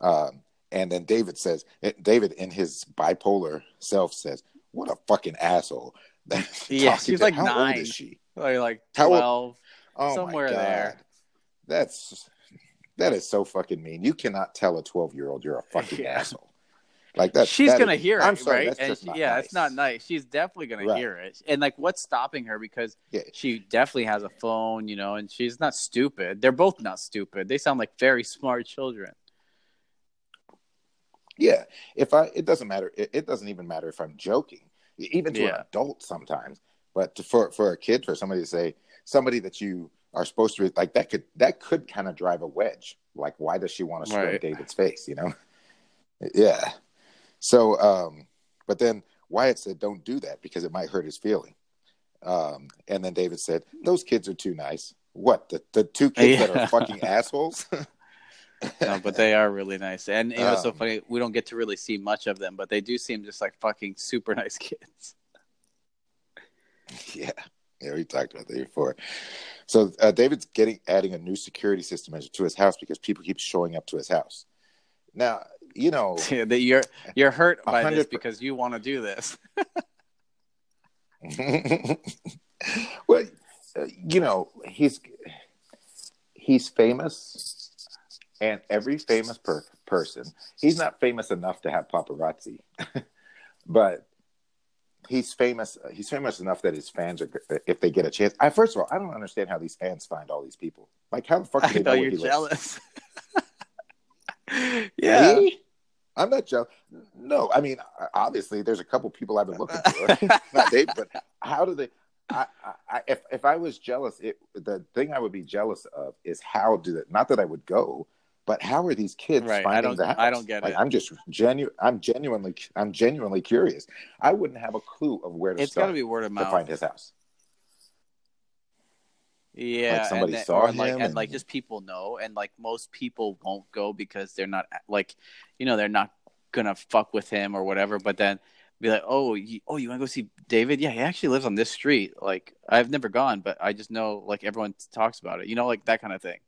Um, and then David says, eh, David in his bipolar self says, "What a fucking asshole." Yeah, she's to- like how nine. Old is she? Like, like twelve. Oh Somewhere my God. there. That's that is so fucking mean. You cannot tell a twelve year old you're a fucking Yeah. asshole. Like that. She's that gonna is- hear it, I'm sorry, right? And she- yeah, nice. it's not nice. She's definitely gonna Right. hear it. And like, what's stopping her? Because Yeah. she definitely has a phone, you know, and she's not stupid. They're both not stupid. They sound like very smart children. Yeah, if I, it doesn't matter. It, it doesn't even matter if I'm joking, even to an adult sometimes. But to, for for a kid, for somebody to say somebody that you are supposed to like that could that could kind of drive a wedge. Like, why does she want to scrub Right. David's face? You know? Yeah. So, um, but then Wyatt said, "Don't do that because it might hurt his feeling." Um, and then David said, "Those kids are too nice." What the the two kids that are fucking assholes? No, but they are really nice. And you know, it's so Um, funny. We don't get to really see much of them, but they do seem just like fucking super nice kids. Yeah, yeah, we talked about that before. So uh, David's getting adding a new security system to his house because people keep showing up to his house. Now, you know, that you're you're hurt by this because you want to do this. well, uh, you know, he's he's famous, and every famous per- person, he's not famous enough to have paparazzi, but he's famous. He's famous enough that his fans are, if they get a chance. I first of all, I don't understand how these fans find all these people. Like, how the fuck do I they know know you're where he lives? jealous. yeah. Me? I'm not jealous. No, I mean, obviously, there's a couple people I've been looking for. not Dave, but how do they? I, I, I, if if I was jealous, it, the thing I would be jealous of is how do that. Not that I would go, but how are these kids Right, I don't- the house? I don't get like, it. I'm just genu. I'm genuinely. I'm genuinely curious. I wouldn't have a clue of where to It's got to be word of to mouth. find his house. Yeah, Like somebody and then- saw or like him and, and- like just people know, and like most people won't go because they're not like, you know, they're not gonna fuck with him or whatever. But then be like, oh, you, oh, you want to go see David? Yeah, he actually lives on this street. Like I've never gone, but I just know like everyone talks about it. You know, like that kind of thing.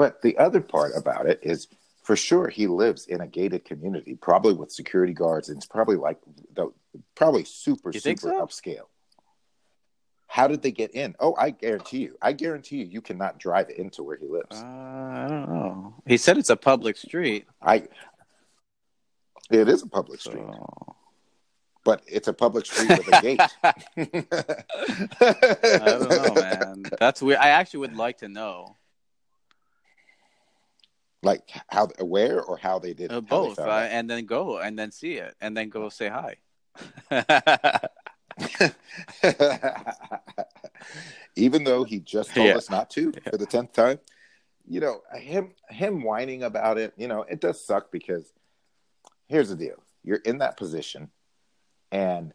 But the other part about it is, for sure, he lives in a gated community, probably with security guards, and it's probably like the probably super You super so? upscale. How did they get in? Oh, I guarantee you, I guarantee you, you cannot drive into where he lives. Uh, I don't know. He said it's a public street. I. It is a public street, So but it's a public street with a gate. I don't know, man. That's weird. I actually would like to know Like how, where, or how they did uh, how they both, found uh, and then go and then see it, and then go say hi. even though he just told Yeah. us not to for the tenth time. You know, him him whining about it, you know, it does suck because here's the deal. You're in that position and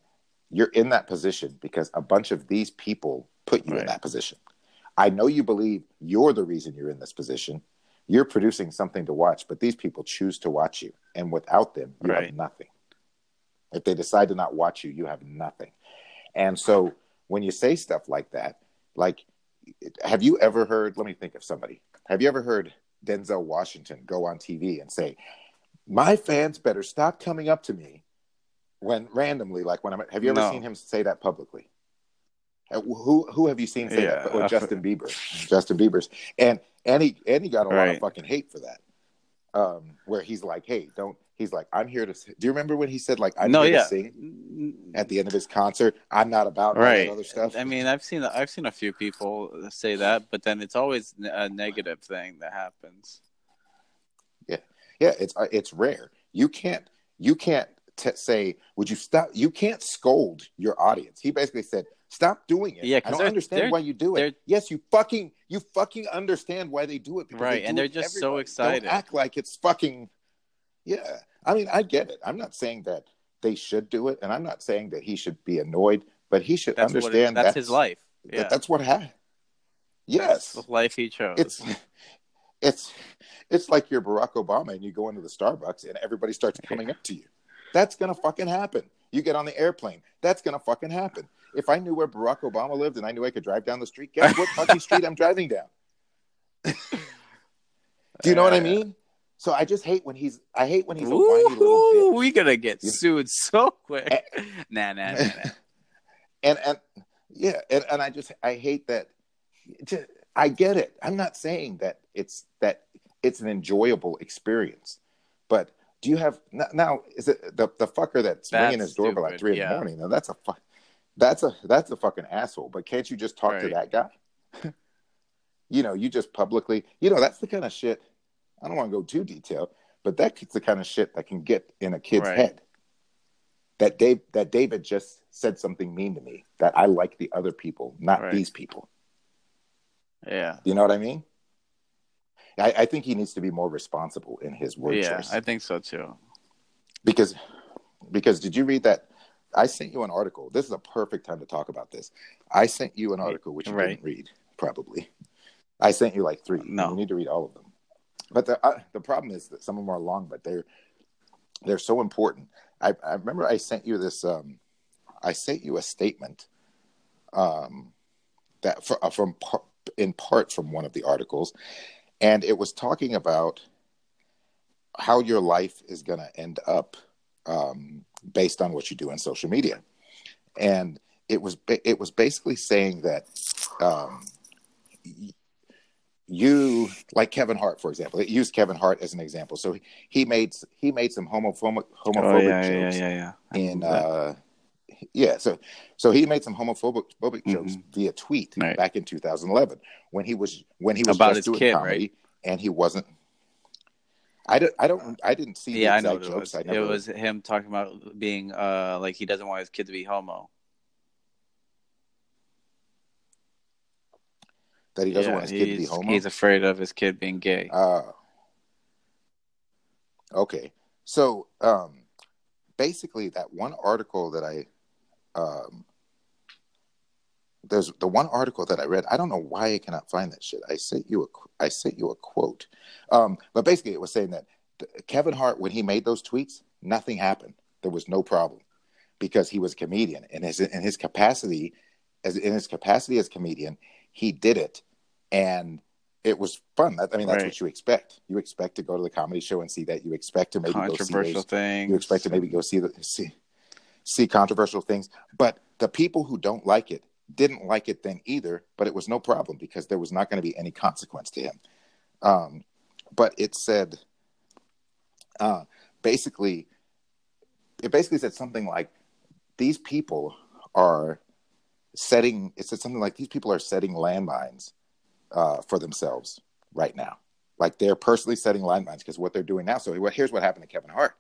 you're in that position because a bunch of these people put you in that position. I know you believe you're the reason you're in this position. You're producing something to watch, but these people choose to watch you. And without them, you Right. have nothing. If they decide to not watch you, you have nothing. And so when you say stuff like that, like, have you ever heard? Let me think of somebody. Have you ever heard Denzel Washington go on TV and say, "My fans better stop coming up to me when randomly, like when I'm." Have you ever No. seen him say that publicly? Uh, Who who have you seen say Yeah. that? Or Justin Bieber, Justin Bieber's, and and he and he got a lot of fucking hate for that. Um, where he's like, "Hey, don't." He's like, "I'm here to." Do you remember when he said like, "I'm no, here yeah. to sing"? at the end of his concert. I'm not about right other stuff. i mean i've seen i've seen a few people say that but then it's always a negative thing that happens yeah, yeah, it's uh, it's rare. You can't you can't t- say, "Would you stop?" You can't scold your audience. He basically said, "Stop doing it." Yeah, I don't understand why you do it. Yes, you fucking you fucking understand why they do it. because Right, they and they're just so excited. Don't act like it's fucking. Yeah, I mean, I get it. I'm not saying that they should do it, and I'm not saying that he should be annoyed, but he should that's what it, understand that's, his life that yeah that's what happened. Yes, the life he chose it's it's it's like you're Barack Obama and you go into the Starbucks and everybody starts coming up to you. That's gonna fucking happen. You get on the airplane. That's gonna fucking happen. If I knew where Barack Obama lived and I knew I could drive down the street, guess what fucking street I'm driving down? Do you know what I mean? So I just hate when he's I hate when he's a whiny little bitch. we gonna get sued so quick. Eh. nah, nah, nah, nah. and and yeah, and, and I just I hate that. Just, I get it. I'm not saying that it's that it's an enjoyable experience, but do you have now? Is it the the fucker that's, That's ringing his doorbell at three in yeah. the morning? Now that's a fu- that's a that's a fucking asshole. But can't you just talk to that guy? you know, you just publicly. You know, that's the kind of shit. I don't want to go too detailed, but that's the kind of shit that can get in a kid's Right. head that Dave that David just said something mean to me that I like the other people, not Right. these people. Yeah, You know what I mean? I, I think he needs to be more responsible in his word yeah, choice I think so too. because because did you read that? I sent you an article. This is a perfect time to talk about this. I sent you an article which you Right. didn't read, probably. I sent you like three. No. you need to read all of them. But the uh, the problem is that some of them are long, but they're they're so important. I, I remember I sent you this. Um, I sent you a statement um, that fr- uh, from par- in part from one of the articles, and it was talking about how your life is going to end up um, based on what you do on social media, and it was it was basically saying that um, you like Kevin Hart, for example. It used Kevin Hart as an example. So he, made he made some homophobic homophobic Oh yeah, yeah, jokes yeah, yeah. I in uh yeah so so he made some homophobic phobic jokes via tweet Right. back in 2011 when he was when he was About just doing kid, comedy right? and he wasn't I don't I don't I didn't see yeah, I know it was. I never It was him talking about being uh like he doesn't want his kid to be homo. that he doesn't Yeah, want his kid to be homo He's afraid of his kid being gay. Uh, okay. So um, basically, that one article that I um, there's the one article that I read. I don't know why I cannot find that shit. I sent you a I sent you a quote, um, but basically, it was saying that Kevin Hart when he made those tweets, nothing happened. There was no problem because he was a comedian and his in his capacity as in his capacity as comedian, he did it and it was fun. That, I mean, that's Right. what you expect. You expect to go to the comedy show and see that. You expect to maybe Controversial things. you expect to maybe go see the see see controversial things. But the people who don't like it didn't like it then either. But it was no problem because there was not going to be any consequence to him. Um, but it said, uh, basically, it basically said something like, "These people are setting." It said something like, "These people are setting landmines uh, for themselves right now." Like they're personally setting landmines because what they're doing now. So here's what happened to Kevin Hart.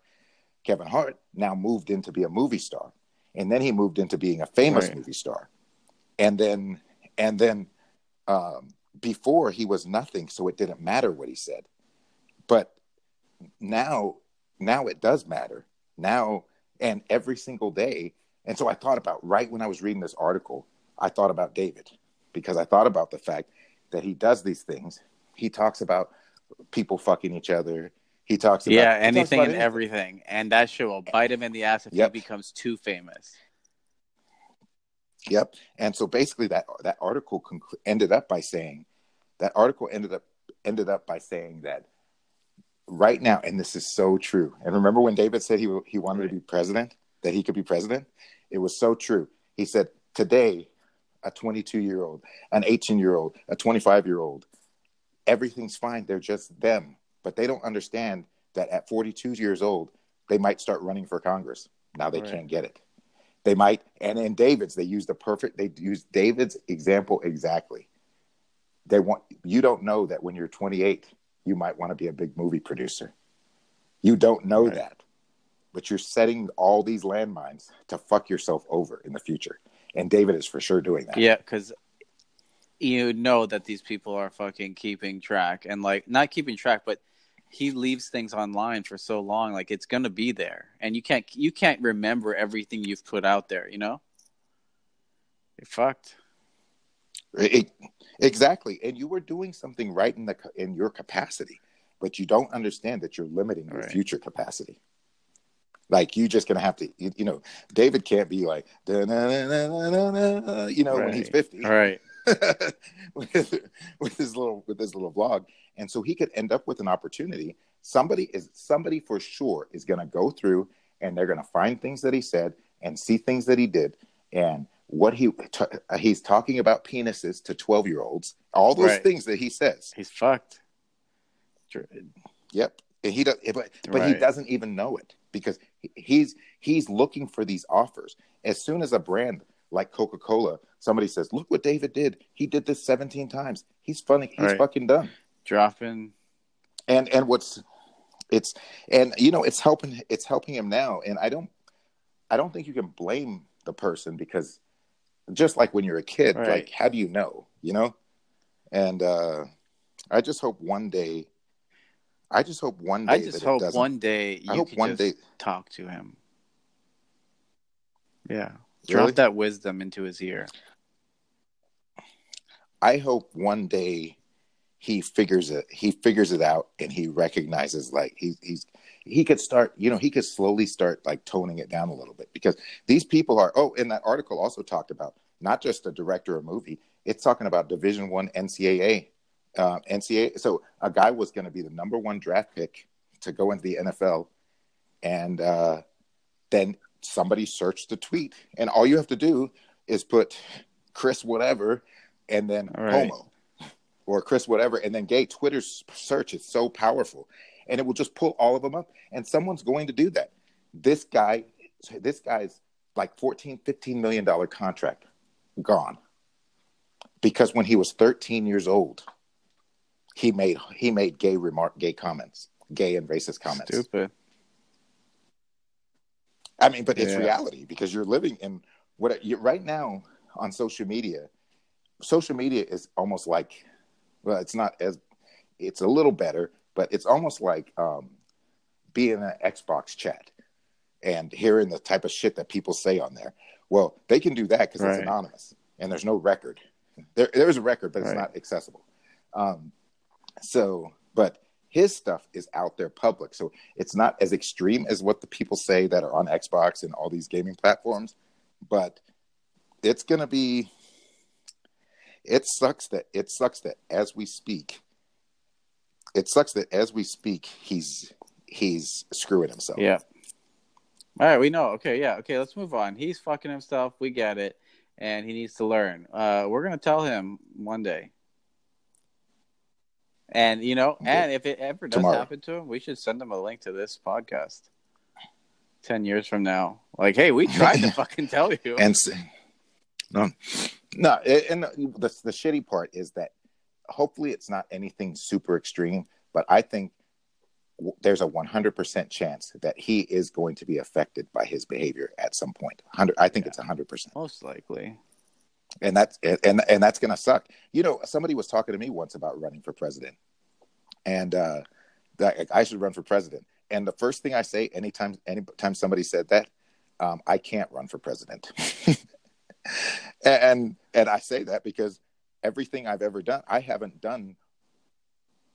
Kevin Hart now moved in to be a movie star, and then he moved into being a famous Right. movie star, and then and then um, before he was nothing, so it didn't matter what he said, but now now it does matter now, and every single day And so I thought about right when I was reading this article, I thought about David because I thought about the fact that he does these things. He talks about people fucking each other. He talks about yeah, talks anything about and everything, and that shit will bite him in the ass if Yep. he becomes too famous. Yep. And so basically, that that article conclu- ended up by saying that article ended up ended up by saying that right now, and this is so true. And remember when David said he he wanted to be president, that he could be president. It was so true. He said today, a 22 year old, an 18 year old, a 25 year old, everything's fine. They're just them, but they don't understand that at 42 years old, they might start running for Congress. Now they Right. can't get it. They might, and in David's, they use the perfect. They use David's example exactly. They want you don't know that when you're 28, you might want to be a big movie producer. You don't know Right. that, but you're setting all these landmines to fuck yourself over in the future. And David is for sure doing that. Yeah, because you know that these people are fucking keeping track and like not keeping track, but he leaves things online for so long, like it's gonna be there, and you can't you can't remember everything you've put out there. You know, you're fucked. It- exactly. And you were doing something right in the in your capacity, but you don't understand that you're limiting your Right. future capacity. Like you just gonna have to, you, you know, David can't be like, you know, when he's fifty, All right, with, with his little with his little vlog, and so he could end up with an opportunity. Somebody is somebody for sure is gonna go through, and they're gonna find things that he said and see things that he did, and what he t- uh, he's talking about penises to twelve year olds, all those Right. things that he says. he's fucked. Yep. And he does, but but he doesn't even know it because he's he's looking for these offers. As soon as a brand like Coca Cola, somebody says, "Look what David did. He did this seventeen times. He's funny. He's Right. fucking done." Dropping. And and what's it's and you know it's helping it's helping him now. And I don't I don't think you can blame the person because just like when you're a kid, Right. like how do you know? You know. And uh I just hope one day. I just hope one day. I just that hope one day you I hope one just day. talk to him. Yeah, Really? drop that wisdom into his ear. I hope one day he figures it he figures it out and he recognizes like he, he's he could start you know he could slowly start like toning it down a little bit because these people are oh and that article also talked about not just a director of movie it's talking about division one ncaa uh, ncaa so a guy was going to be the number one draft pick to go into the nfl and uh, then somebody searched the tweet and all you have to do is put chris whatever and then right. homo or Chris whatever, and then gay. Twitter's search is so powerful, and it will just pull all of them up. And someone's going to do that. This guy, this guy's like 14, 15 million dollar contract gone because when he was 13 years old, he made he made gay remark, gay comments, gay and racist comments. Stupid. I mean, but it's Yeah. reality because you're living in what you right now on social media. Social media is almost like, well, it's not as, it's a little better, but it's almost like um, being an Xbox chat and hearing the type of shit that people say on there. Well, they can do that because Right. it's anonymous and there's no record. There, there's a record, but it's Right. not accessible. Um, so, but his stuff is out there public, so it's not as extreme as what the people say that are on Xbox and all these gaming platforms. But it's gonna be. It sucks that it sucks that as we speak, it sucks that as we speak, he's he's screwing himself. Yeah. All right, we know. Okay, yeah. Okay, let's move on. He's fucking himself. We get it, and he needs to learn. Uh, we're gonna tell him one day. And you know, and if it ever does Tomorrow. happen to him, we should send him a link to this podcast. Ten years from now, like, hey, we tried to fucking tell you. and no, no, and the the shitty part is that hopefully it's not anything super extreme, but I think there's a 100% chance that he is going to be affected by his behavior at some point. 100, I think it's 100%. Most likely. And that's and and that's going to suck. You know, somebody was talking to me once about running for president. And uh that I should run for president. And the first thing I say anytime anytime somebody said that, um, I can't run for president. and and I say that because everything I've ever done, I haven't done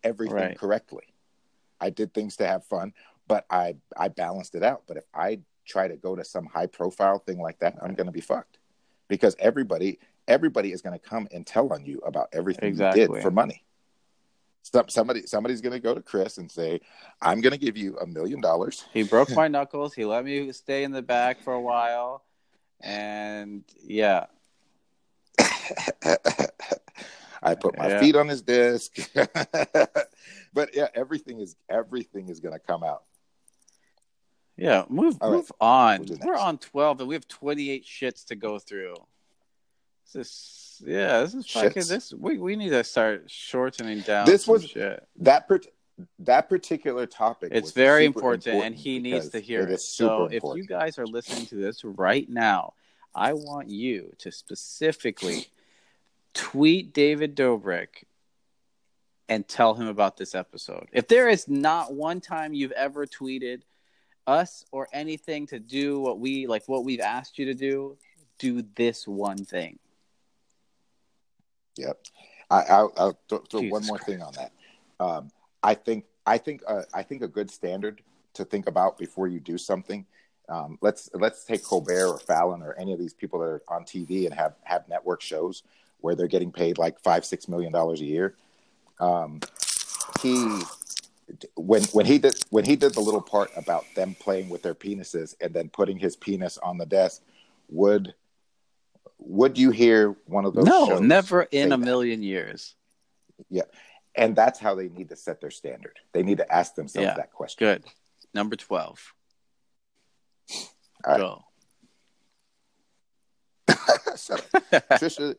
everything right. correctly. I did things to have fun, but I I balanced it out. But if I try to go to some high profile thing like that, I'm going to be fucked because everybody everybody is going to come and tell on you about everything exactly. you did for money. Some, somebody somebody's going to go to Chris and say, "I'm going to give you a million dollars." He broke my knuckles. He let me stay in the back for a while, and yeah. I put my yeah. feet on his desk. but yeah, everything is everything is going to come out. Yeah, move All move right. on. We're on twelve, and we have twenty eight shits to go through. This, yeah, this is fucking. This we we need to start shortening down. This was shit. that per, that particular topic. It's very important, important, and he needs to hear it. it. So important. if you guys are listening to this right now, I want you to specifically tweet David Dobrik and tell him about this episode. If there is not one time you've ever tweeted us or anything to do what we like what we've asked you to do, do this one thing. Yep. I, will I'll throw, throw one more Christ. thing on that. Um, I think I think uh, I think a good standard to think about before you do something. Um, let's let's take Colbert or Fallon or any of these people that are on TV and have have network shows where they're getting paid like five six million dollars a year. Um, he when when he did when he did the little part about them playing with their penises and then putting his penis on the desk, would would you hear one of those? No, never in a that? million years. Yeah, and that's how they need to set their standard. They need to ask themselves yeah. that question. Good. Number twelve. All right. Go. Trisha,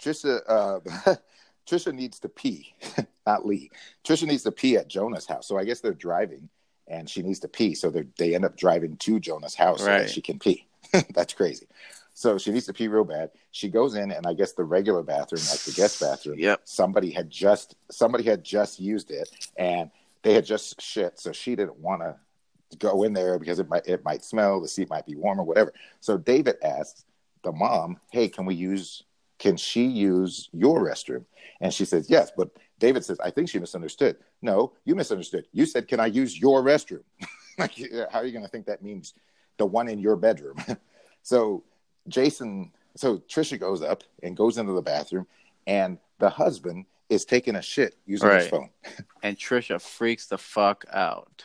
Trisha, uh, Trisha needs to pee, not Lee. Trisha needs to pee at Jonah's house. So I guess they're driving, and she needs to pee. So they end up driving to Jonah's house right. so that she can pee. That's crazy. So she needs to pee real bad. She goes in, and I guess the regular bathroom, like the guest bathroom, yep. somebody had just somebody had just used it, and they had just shit. So she didn't want to go in there because it might it might smell, the seat might be warm or whatever. So David asks the mom, "Hey, can we use? Can she use your restroom?" And she says, "Yes." But David says, "I think she misunderstood." No, you misunderstood. You said, "Can I use your restroom?" like, how are you going to think that means the one in your bedroom? so Jason, so Trisha goes up and goes into the bathroom, and the husband is taking a shit using right. his phone. and Trisha freaks the fuck out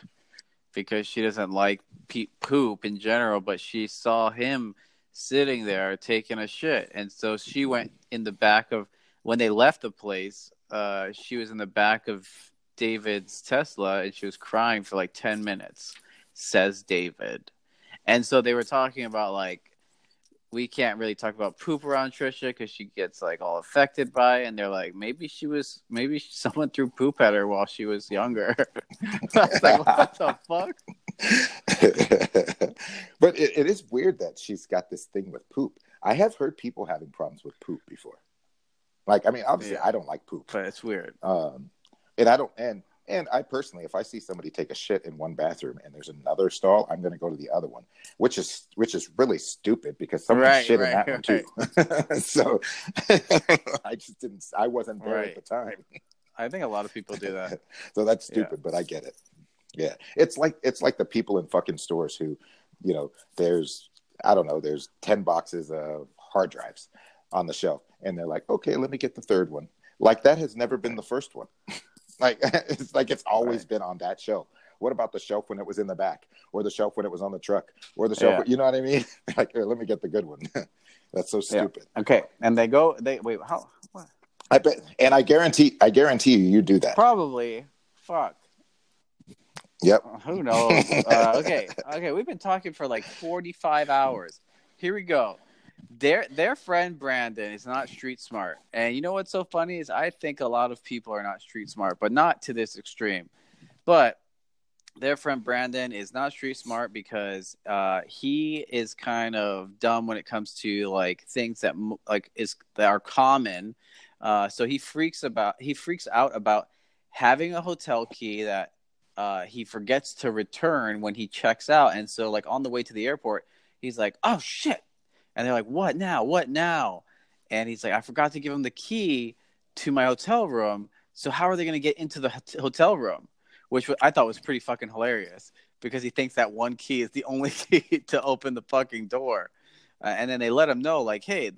because she doesn't like pe- poop in general, but she saw him sitting there taking a shit, and so she went in the back of when they left the place. Uh, she was in the back of David's Tesla, and she was crying for like ten minutes. Says David, and so they were talking about like we can't really talk about poop around Trisha because she gets like all affected by it. And they're like, maybe she was, maybe someone threw poop at her while she was younger. I was like, what the fuck? but it, it is weird that she's got this thing with poop. I have heard people having problems with poop before. Like, I mean, obviously, yeah. I don't like poop, but it's weird. Um, and I don't, and and I personally, if I see somebody take a shit in one bathroom and there's another stall, I'm going to go to the other one, which is which is really stupid because someone right, shit right, in that right. one too. so I just didn't. I wasn't there at the time. I think a lot of people do that. so that's stupid, yeah. but I get it. Yeah, it's like it's like the people in fucking stores who, you know, there's I don't know, there's ten boxes of hard drives on the shelf, and they're like, okay, let me get the third one. Like that has never been the first one. Like it's like it's always right. been on that shelf. What about the shelf when it was in the back, or the shelf when it was on the truck, or the shelf? Yeah. you know what I mean? like, here, let me get the good one. That's so stupid. Yeah. Okay, and they go. They wait. How? What? I bet, and I guarantee, I guarantee you, you do that. Probably. Fuck. Yep. Uh, who knows? uh, okay. Okay. We've been talking for like forty-five hours. Here we go their their friend Brandon is not street smart, and you know what's so funny is I think a lot of people are not street smart, but not to this extreme. But their friend Brandon is not street smart because uh, he is kind of dumb when it comes to like things that like is that are common. Uh, so he freaks about he freaks out about having a hotel key that uh, he forgets to return when he checks out, and so like on the way to the airport he's like, "Oh shit!" And they're like, "What now? What now?" And he's like, "I forgot to give him the key to my hotel room. So how are they going to get into the hotel room?" Which I thought was pretty fucking hilarious because he thinks that one key is the only key to open the fucking door. Uh, and then they let him know, like, "Hey,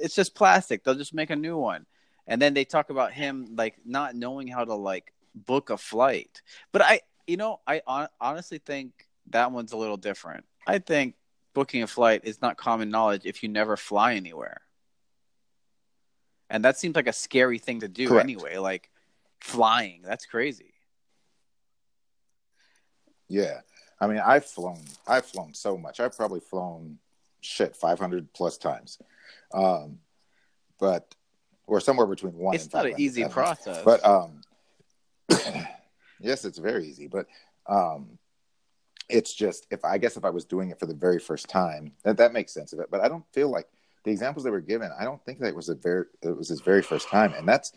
it's just plastic. They'll just make a new one." And then they talk about him like not knowing how to like book a flight. But I, you know, I hon- honestly think that one's a little different. I think booking a flight is not common knowledge if you never fly anywhere. And that seems like a scary thing to do Correct. anyway, like flying. That's crazy. Yeah, I mean, I've flown. I've flown so much. I've probably flown shit five hundred plus times, um, but or somewhere between one. it's not an easy process. But um, yes, it's very easy. But um, it's just if I guess if I was doing it for the very first time, that that makes sense of it. But I don't feel like the examples they were given. I don't think that it was a very it was his very first time, and that's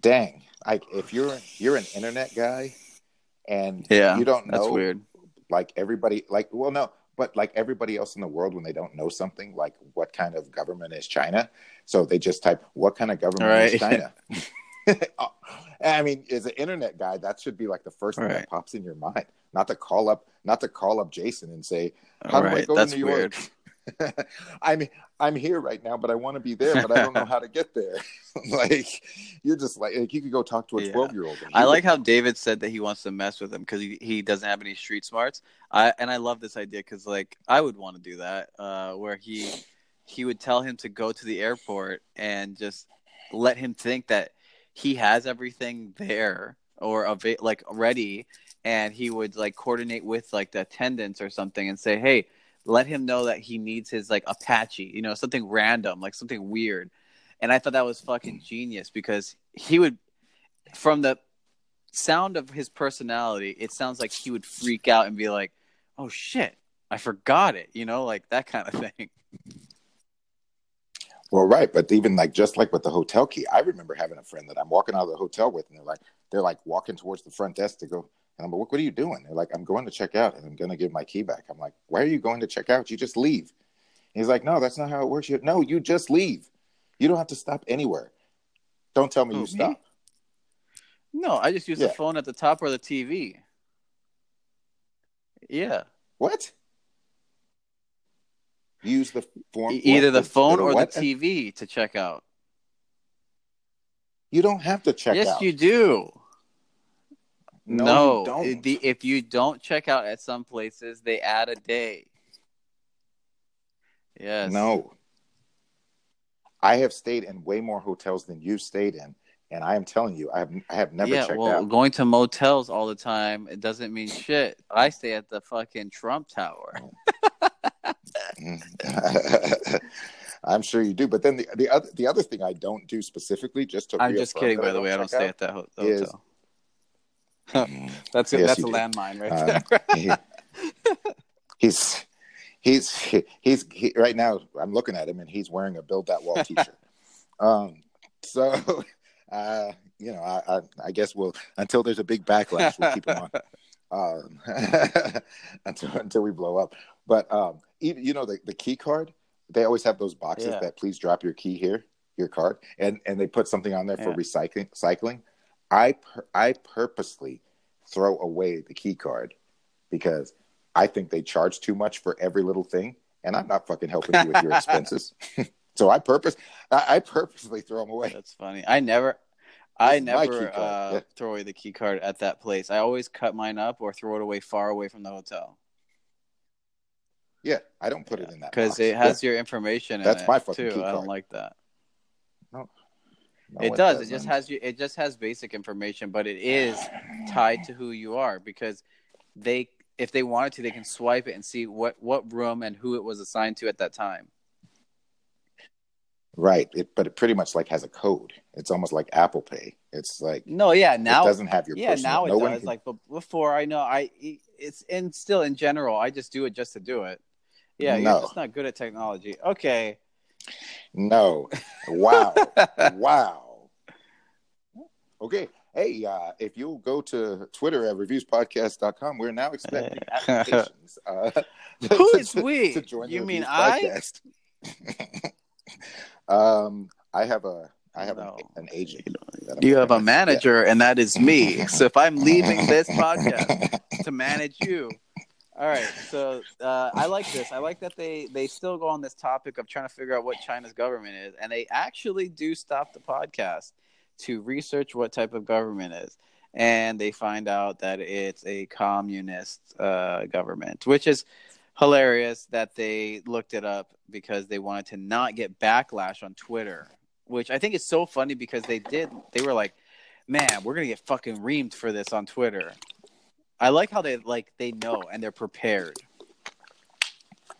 dang. Like if you're you're an internet guy and yeah, you don't know that's weird. like everybody like well no but like everybody else in the world when they don't know something like what kind of government is china so they just type what kind of government is china i mean as an internet guy that should be like the first thing Right. that pops in your mind not to call up not to call up jason and say how do I go to New York? I'm I'm here right now, but I want to be there, but I don't know how to get there. like you're just like, like you could go talk to a Yeah. twelve year old. I like how David said that he wants to mess with him because he, he doesn't have any street smarts. I and I love this idea because like I would want to do that, uh, where he he would tell him to go to the airport and just let him think that he has everything there or ava- like ready, and he would like coordinate with like the attendants or something and say, hey. Let him know that he needs his like Apache, you know, something random, like something weird. And I thought that was fucking genius because he would, from the sound of his personality, it sounds like he would freak out and be like, "Oh shit, I forgot it," you know, like that kind of thing. Well, right, but even like just like with the hotel key, I remember having a friend that I'm walking out of the hotel with, and they're like, they're like walking towards the front desk to go, and I'm like, what, what are you doing? They're like, I'm going to check out, and I'm going to give my key back. I'm like, why are you going to check out? You just leave. He's like, no, that's not how it works. You, no, you just leave. You don't have to stop anywhere. Don't tell me Who, you me? stop. No, I just use Yeah. the phone at the top or the TV. Yeah, What? Use the form. Either what? the phone or what? the TV to check out. You don't have to check yes, out. you do. No, No, you don't. The, if you don't check out at some places, they add a day. Yes. No. I have stayed in way more hotels than you've stayed in, and I am telling you, I have I have never yeah, checked well, out. going to motels all the time it doesn't mean shit. I stay at the fucking Trump Tower. I'm sure you do, but then the, the other the other thing I don't do specifically, just to I'm just kidding, by the way. I don't check stay out, at that ho- is- hotel. Mm, That's a, Yes, that's a landmine right Um, there. he- he's he's he's he, right now. I'm looking at him, and he's wearing a "Build That Wall" T-shirt. um, so, uh, you know, I, I I guess we'll until there's a big backlash, we'll keep him on um, until until we blow up. But um, even you know the the key card, they always have those boxes Yeah. that please drop your key here, your card, and and they put something on there for Yeah. recycling. Cycling, I pur- I purposely throw away the key card because I think they charge too much for every little thing, and I'm not fucking helping you with your expenses. so I purpose I, I purposely throw them away. That's funny. I never, I never uh, Yeah. throw away the key card at that place. I always cut mine up or throw it away far away from the hotel Yeah, I don't put it in that because it has your information. That's in my fucking too. key I don't like that. It does. It just has you. It just has basic information, but it is tied to who you are because they, if they wanted to, they can swipe it and see what what room and who it was assigned to at that time. right. It, but it pretty much like has a code. It's almost like Apple Pay. It's like No, yeah, now it doesn't have your yeah, personal. now it no does. can- Like, but before I know, I it's and still in general, I just do it just to do it. Yeah, No. you're just not good at technology. Okay, no. Wow. wow. Okay. hey, uh, if you'll go to Twitter at reviewspodcast.com, we're now expecting applications. Uh, Who to- we? to join the You mean I? um, I have a I have No. an, an agent. You have a manager, and that is me. So if I'm leaving this podcast to manage you, all right. So uh, I like this. I like that they they still go on this topic of trying to figure out what China's government is, and they actually do stop the podcast to research what type of government is, and they find out that it's a communist uh, government, which is hilarious that they looked it up because they wanted to not get backlash on Twitter, which I think is so funny because they did. They were like, "Man, we're gonna get fucking reamed for this on Twitter." I like how they like they know and they're prepared.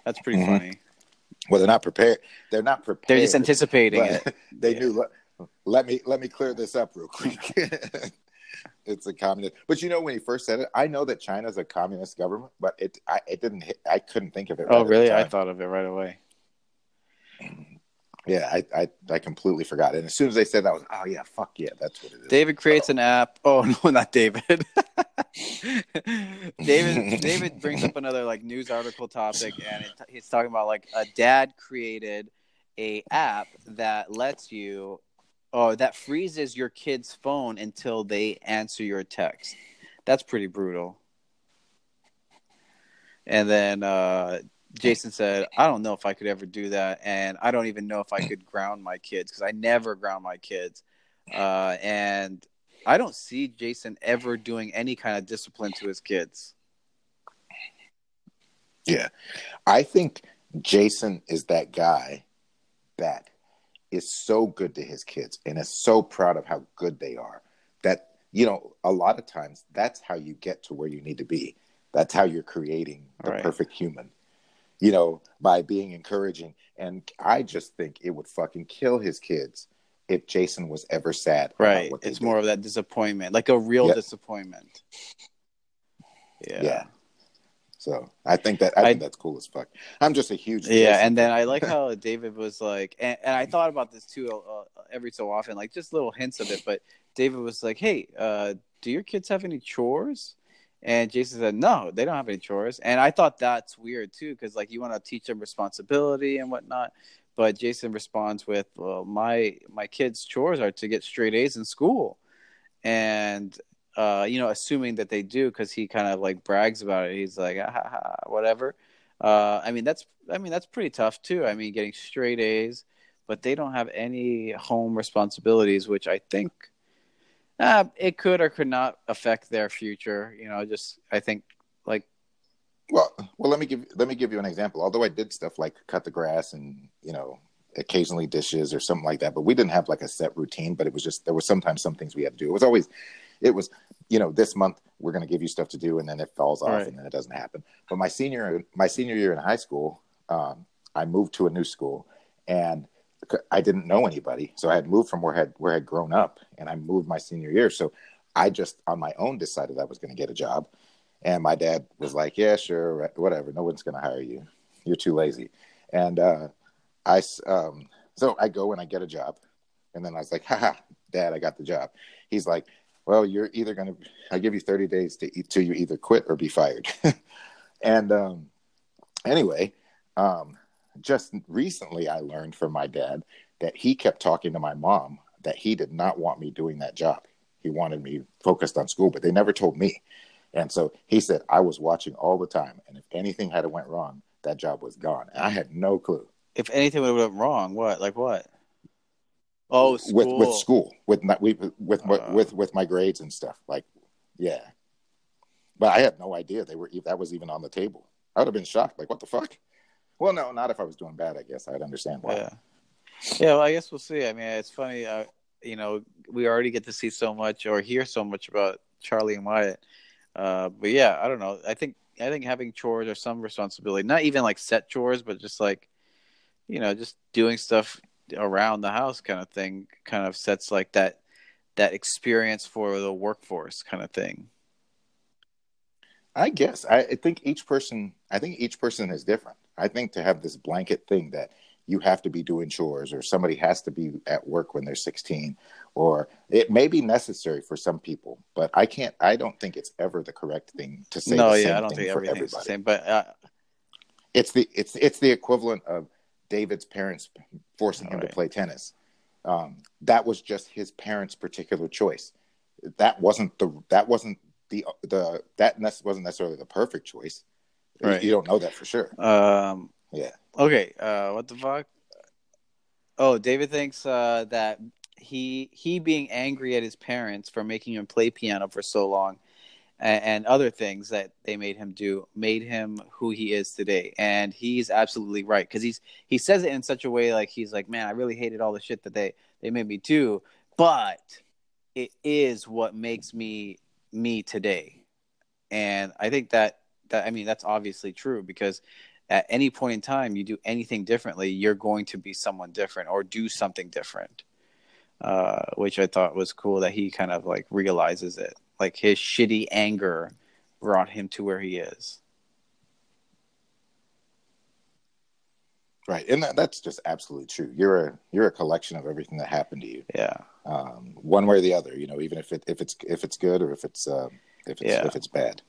That's pretty Mhm. funny. Well, they're not prepared. They're not prepared. They're just anticipating it. They Yeah. knew. Let, me let me clear this up real quick. it's a communist. But you know, when he first said it, I know that China's a communist government, but it I, it didn't. Hit, I couldn't think of it. Oh, right the really? I thought of it right away. Yeah, I, I I completely forgot. And as soon as they said that, I was oh yeah, fuck yeah, that's what it is. David creates an app. Oh no, not David. David David brings up another like news article topic, and it, he's talking about like a dad created a app that lets you, or that freezes your kid's phone until they answer your text. That's pretty brutal. And then uh, Jason said, "I don't know if I could ever do that, and I don't even know if I could ground my kids because I never ground my kids." Uh, and I don't see Jason ever doing any kind of discipline to his kids. Yeah. I think Jason is that guy that is so good to his kids and is so proud of how good they are that, you know, a lot of times that's how you get to where you need to be. That's how you're creating the Right. perfect human, you know, by being encouraging. And I just think it would fucking kill his kids if Jason was ever sad. Right. It's did. more of that disappointment, like a real disappointment. Yeah. Yeah. So I think that I, I- think that's cool as fuck. I'm just a huge Yeah, Jason and then. I like how David was like, and, and I thought about this too uh, every so often, like just little hints of it. But David was like, "Hey, uh, do your kids have any chores?" And Jason said, "No, they don't have any chores." And I thought that's weird too, because like you want to teach them responsibility and whatnot. But Jason responds with, "Well, my my kids' chores are to get straight A's in school," and uh, you know, assuming that they do, because he kind of like brags about it. He's like, ah, ha, ha, whatever. Uh, I mean, that's I mean that's pretty tough too. I mean, getting straight A's, but they don't have any home responsibilities, which I think uh, it could or could not affect their future. You know, just I think like Well, well, let me give let me give you an example. Although I did stuff like cut the grass and you know occasionally dishes or something like that, but we didn't have like a set routine. But it was just there were sometimes some things we had to do. It was always, it was you know this month we're going to give you stuff to do, and then it falls off, Right. and then it doesn't happen. But my senior my senior year in high school, um, I moved to a new school, and I didn't know anybody, so I had moved from where I had where I had grown up, and I moved my senior year. So I just on my own decided I was going to get a job. And my dad was like, "Yeah, sure, whatever. No one's going to hire you. You're too lazy." And uh, I, um, so I go and I get a job, and then I was like, "Haha, Dad, I got the job." He's like, "Well, you're either going to. I give you 30 days to to you either quit or be fired." and um, anyway, um, just recently I learned from my dad that he kept talking to my mom that he did not want me doing that job. He wanted me focused on school, but they never told me. And so he said I was watching all the time, and if anything had went wrong, that job was gone. And I had no clue if anything would have went wrong, what like what? Oh, school. with with school, with my with with, Uh. with with my grades and stuff. Like, yeah, but I had no idea they were that was even on the table. I would have been shocked. Like, what the fuck? Well, no, not if I was doing bad. I guess I'd understand why. Yeah. Yeah, well, I guess we'll see. I mean, it's funny. Uh, you know, we already get to see so much or hear so much about Charlie and Wyatt. Uh, but yeah, I don't know. I think I think having chores or some responsibility, not even like set chores, but just like, you know, just doing stuff around the house, kind of thing, kind of sets like that that experience for the workforce, kind of thing. I guess I, think each person. I think each person is different. I think to have this blanket thing that you have to be doing chores or somebody has to be at work when they're 16 or it may be necessary for some people but i can't i don't think it's ever the correct thing to say no yeah i don't think everything's everybody. the same but uh... it's the it's it's the equivalent of david's parents forcing him right. to play tennis um, that was just his parents particular choice that wasn't the that wasn't the the that wasn't necessarily the perfect choice right. you don't know that for sure um yeah. Okay. Uh, what the fuck? Oh, David thinks uh, that he he being angry at his parents for making him play piano for so long, and, and other things that they made him do made him who he is today. And he's absolutely right because he's he says it in such a way like he's like, man, I really hated all the shit that they they made me do, but it is what makes me me today. And I think that that I mean that's obviously true because at any point in time you do anything differently, you're going to be someone different or do something different. Uh, which I thought was cool that he kind of like realizes it. Like his shitty anger brought him to where he is. Right, and that, that's just absolutely true. You're a you're a collection of everything that happened to you. Yeah, um, one way or the other. You know, even if it if it's if it's good or if it's um, if it's yeah. if it's bad.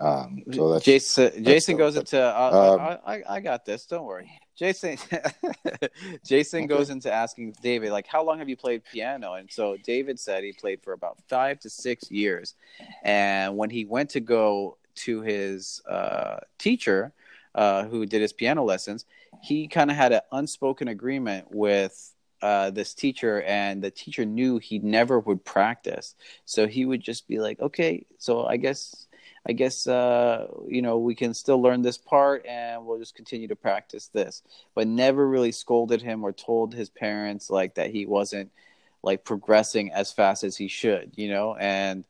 Um, so that's, Jason. That's Jason goes into. Uh, um, I, I, I got this. Don't worry. Jason. Jason goes into asking David, like, how long have you played piano? And so David said he played for about five to six years. And when he went to go to his uh, teacher, uh, who did his piano lessons, he kind of had an unspoken agreement with uh, this teacher, and the teacher knew he never would practice. So he would just be like, okay, so I guess I guess uh, you know we can still learn this part, and we'll just continue to practice this. But never really scolded him or told his parents like that he wasn't like progressing as fast as he should, you know. And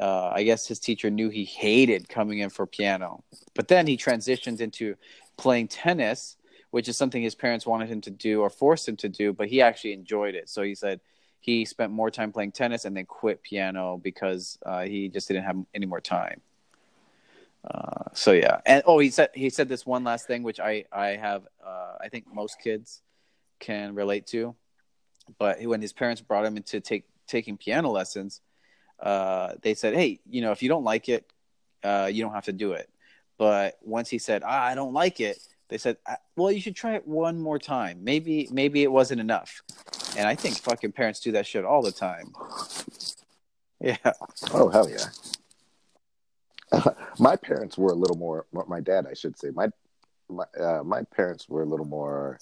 uh, I guess his teacher knew he hated coming in for piano, but then he transitioned into playing tennis, which is something his parents wanted him to do or forced him to do, but he actually enjoyed it. So he said he spent more time playing tennis and then quit piano because uh, he just didn't have any more time. Uh, so yeah, and oh, he said he said this one last thing, which I I have uh, I think most kids can relate to. But when his parents brought him into take taking piano lessons, uh, they said, "Hey, you know, if you don't like it, uh, you don't have to do it." But once he said, ah, "I don't like it," they said, ah, "Well, you should try it one more time. Maybe maybe it wasn't enough." And I think fucking parents do that shit all the time. Yeah. Oh hell yeah. my parents were a little more. My dad, I should say, my my uh, my parents were a little more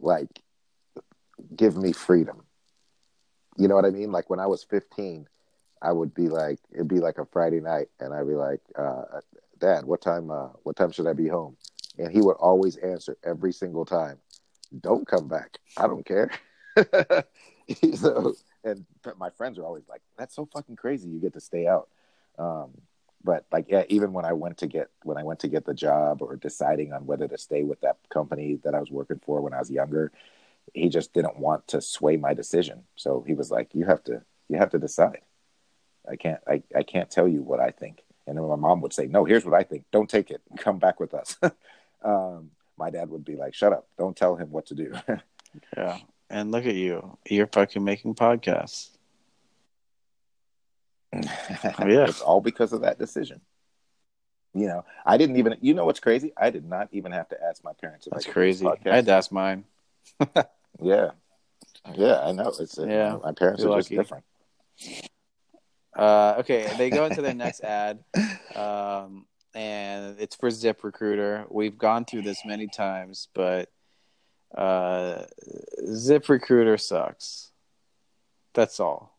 like give me freedom. You know what I mean? Like when I was 15, I would be like, it'd be like a Friday night, and I'd be like, uh, "Dad, what time? Uh, what time should I be home?" And he would always answer every single time, "Don't come back. I don't care." so, and my friends are always like, "That's so fucking crazy. You get to stay out." Um, but like yeah, even when I went to get when I went to get the job or deciding on whether to stay with that company that I was working for when I was younger, he just didn't want to sway my decision. So he was like, "You have to you have to decide. I can't I, I can't tell you what I think." And then my mom would say, "No, here's what I think. Don't take it. Come back with us." um, my dad would be like, "Shut up. Don't tell him what to do." yeah. And look at you. You're fucking making podcasts. yeah. It's all because of that decision. You know, I didn't even. You know what's crazy? I did not even have to ask my parents. That's crazy. I had to ask mine. yeah, yeah, I know. It's yeah. my parents You're are lucky. just different. Uh, okay, they go into their next ad, um, and it's for Zip Recruiter. We've gone through this many times, but uh, Zip Recruiter sucks. That's all.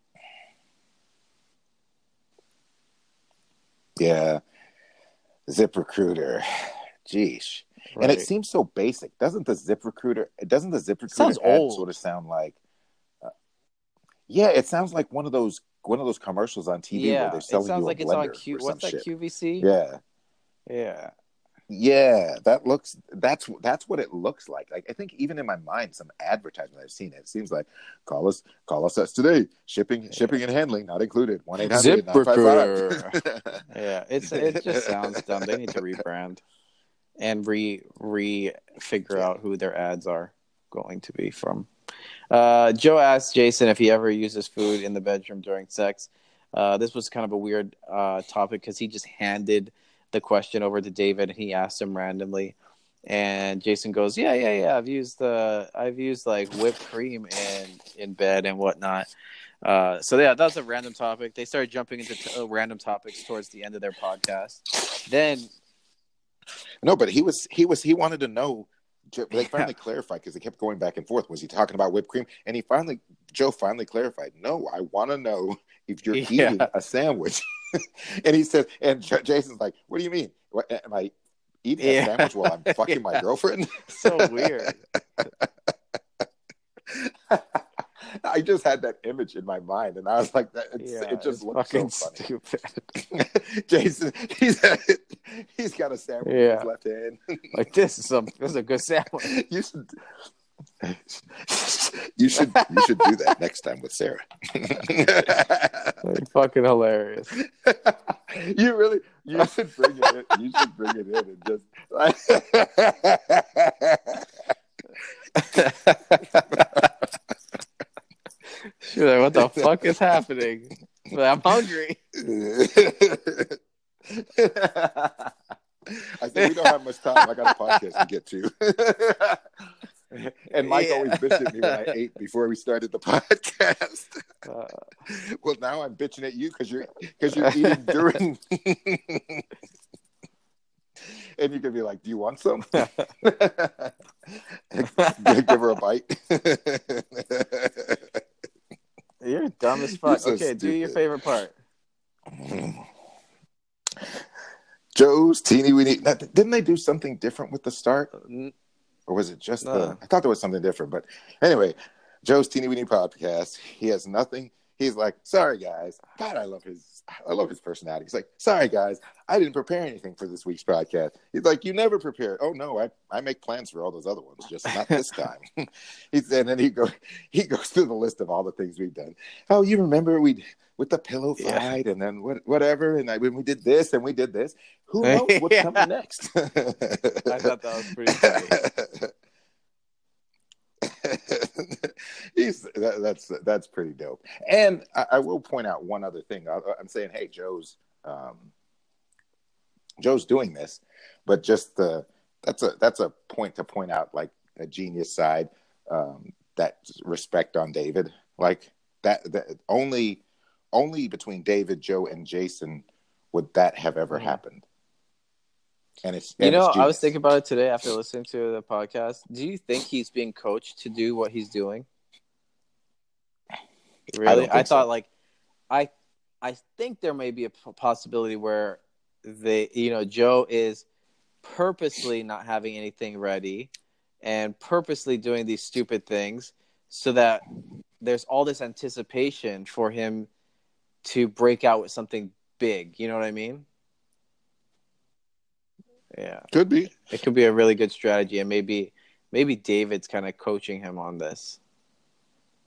Yeah. Zip Recruiter. Jeez. Right. And it seems so basic. Doesn't the Zip Recruiter, doesn't the Zip Recruiter sort of sound like, uh, yeah, it sounds like one of those one of those commercials on TV yeah, where they're selling it sounds you like it's on Q. What's that shit. QVC? Yeah, yeah. Yeah, that looks that's that's what it looks like. Like I think even in my mind, some advertisement I've seen it, it seems like call us call us us today. Shipping yeah. shipping and handling not included. One eight hundred Yeah, it's it just sounds dumb. They need to rebrand. and re re figure out who their ads are going to be from. Uh, Joe asked Jason if he ever uses food in the bedroom during sex. Uh, this was kind of a weird uh, topic because he just handed the question over to David and he asked him randomly. And Jason goes, "Yeah, yeah, yeah. I've used the I've used like whipped cream in in bed and whatnot." Uh, so yeah, that was a random topic. They started jumping into t- uh, random topics towards the end of their podcast. Then, no, but he was he was he wanted to know. They finally yeah. clarified because they kept going back and forth. Was he talking about whipped cream? And he finally, Joe finally clarified. No, I want to know if you're yeah. eating a sandwich. and he says, and J- Jason's like, "What do you mean? What, am I eating yeah. a sandwich while I'm fucking yeah. my girlfriend?" so weird. I just had that image in my mind, and I was like, "That yeah, it just looks so funny." Stupid. Jason, he's he's got a sandwich in his left hand. like this is some this is a good sandwich. You should you should you should do that next time with Sarah. like, fucking hilarious. you really you should bring it in. You should bring it in and just like She's like, what the fuck is happening? I'm hungry. I said we don't have much time. I got a podcast to get to. and Mike yeah. always bitched at me when I ate before we started the podcast. Uh, well, now I'm bitching at you because you're because you're eating during. and you can be like, "Do you want some?" Give her a bite. You're dumb as fuck. So okay, stupid. do your favorite part. Joe's teeny weeny. Didn't they do something different with the start? Or was it just no. the? I thought there was something different, but anyway, Joe's teeny weeny podcast. He has nothing. He's like, sorry guys. God, I love his. I love his personality. He's like, sorry guys, I didn't prepare anything for this week's podcast. He's like, you never prepare. Oh no, I, I make plans for all those other ones, just not this time. He's and then he go he goes through the list of all the things we've done. Oh, you remember we with the pillow fight yeah. and then what, whatever and I, when we did this and we did this. Who knows what's yeah. coming next? I thought that was pretty funny. He's that, that's that's pretty dope. And I, I, will point out one other thing. I, am saying, hey, Joe's um, Joe's doing this, but just the that's a that's a point to point out like a genius side um, that respect on David like that, that only only between David, Joe, and Jason would that have ever mm-hmm. happened. And it's you know, I was thinking about it today after listening to the podcast. Do you think he's being coached to do what he's doing? Really, I, I thought so. like, I, I think there may be a possibility where they, you know, Joe is purposely not having anything ready and purposely doing these stupid things so that there's all this anticipation for him to break out with something big. You know what I mean? Yeah, could be. It could be a really good strategy, and maybe maybe David's kind of coaching him on this.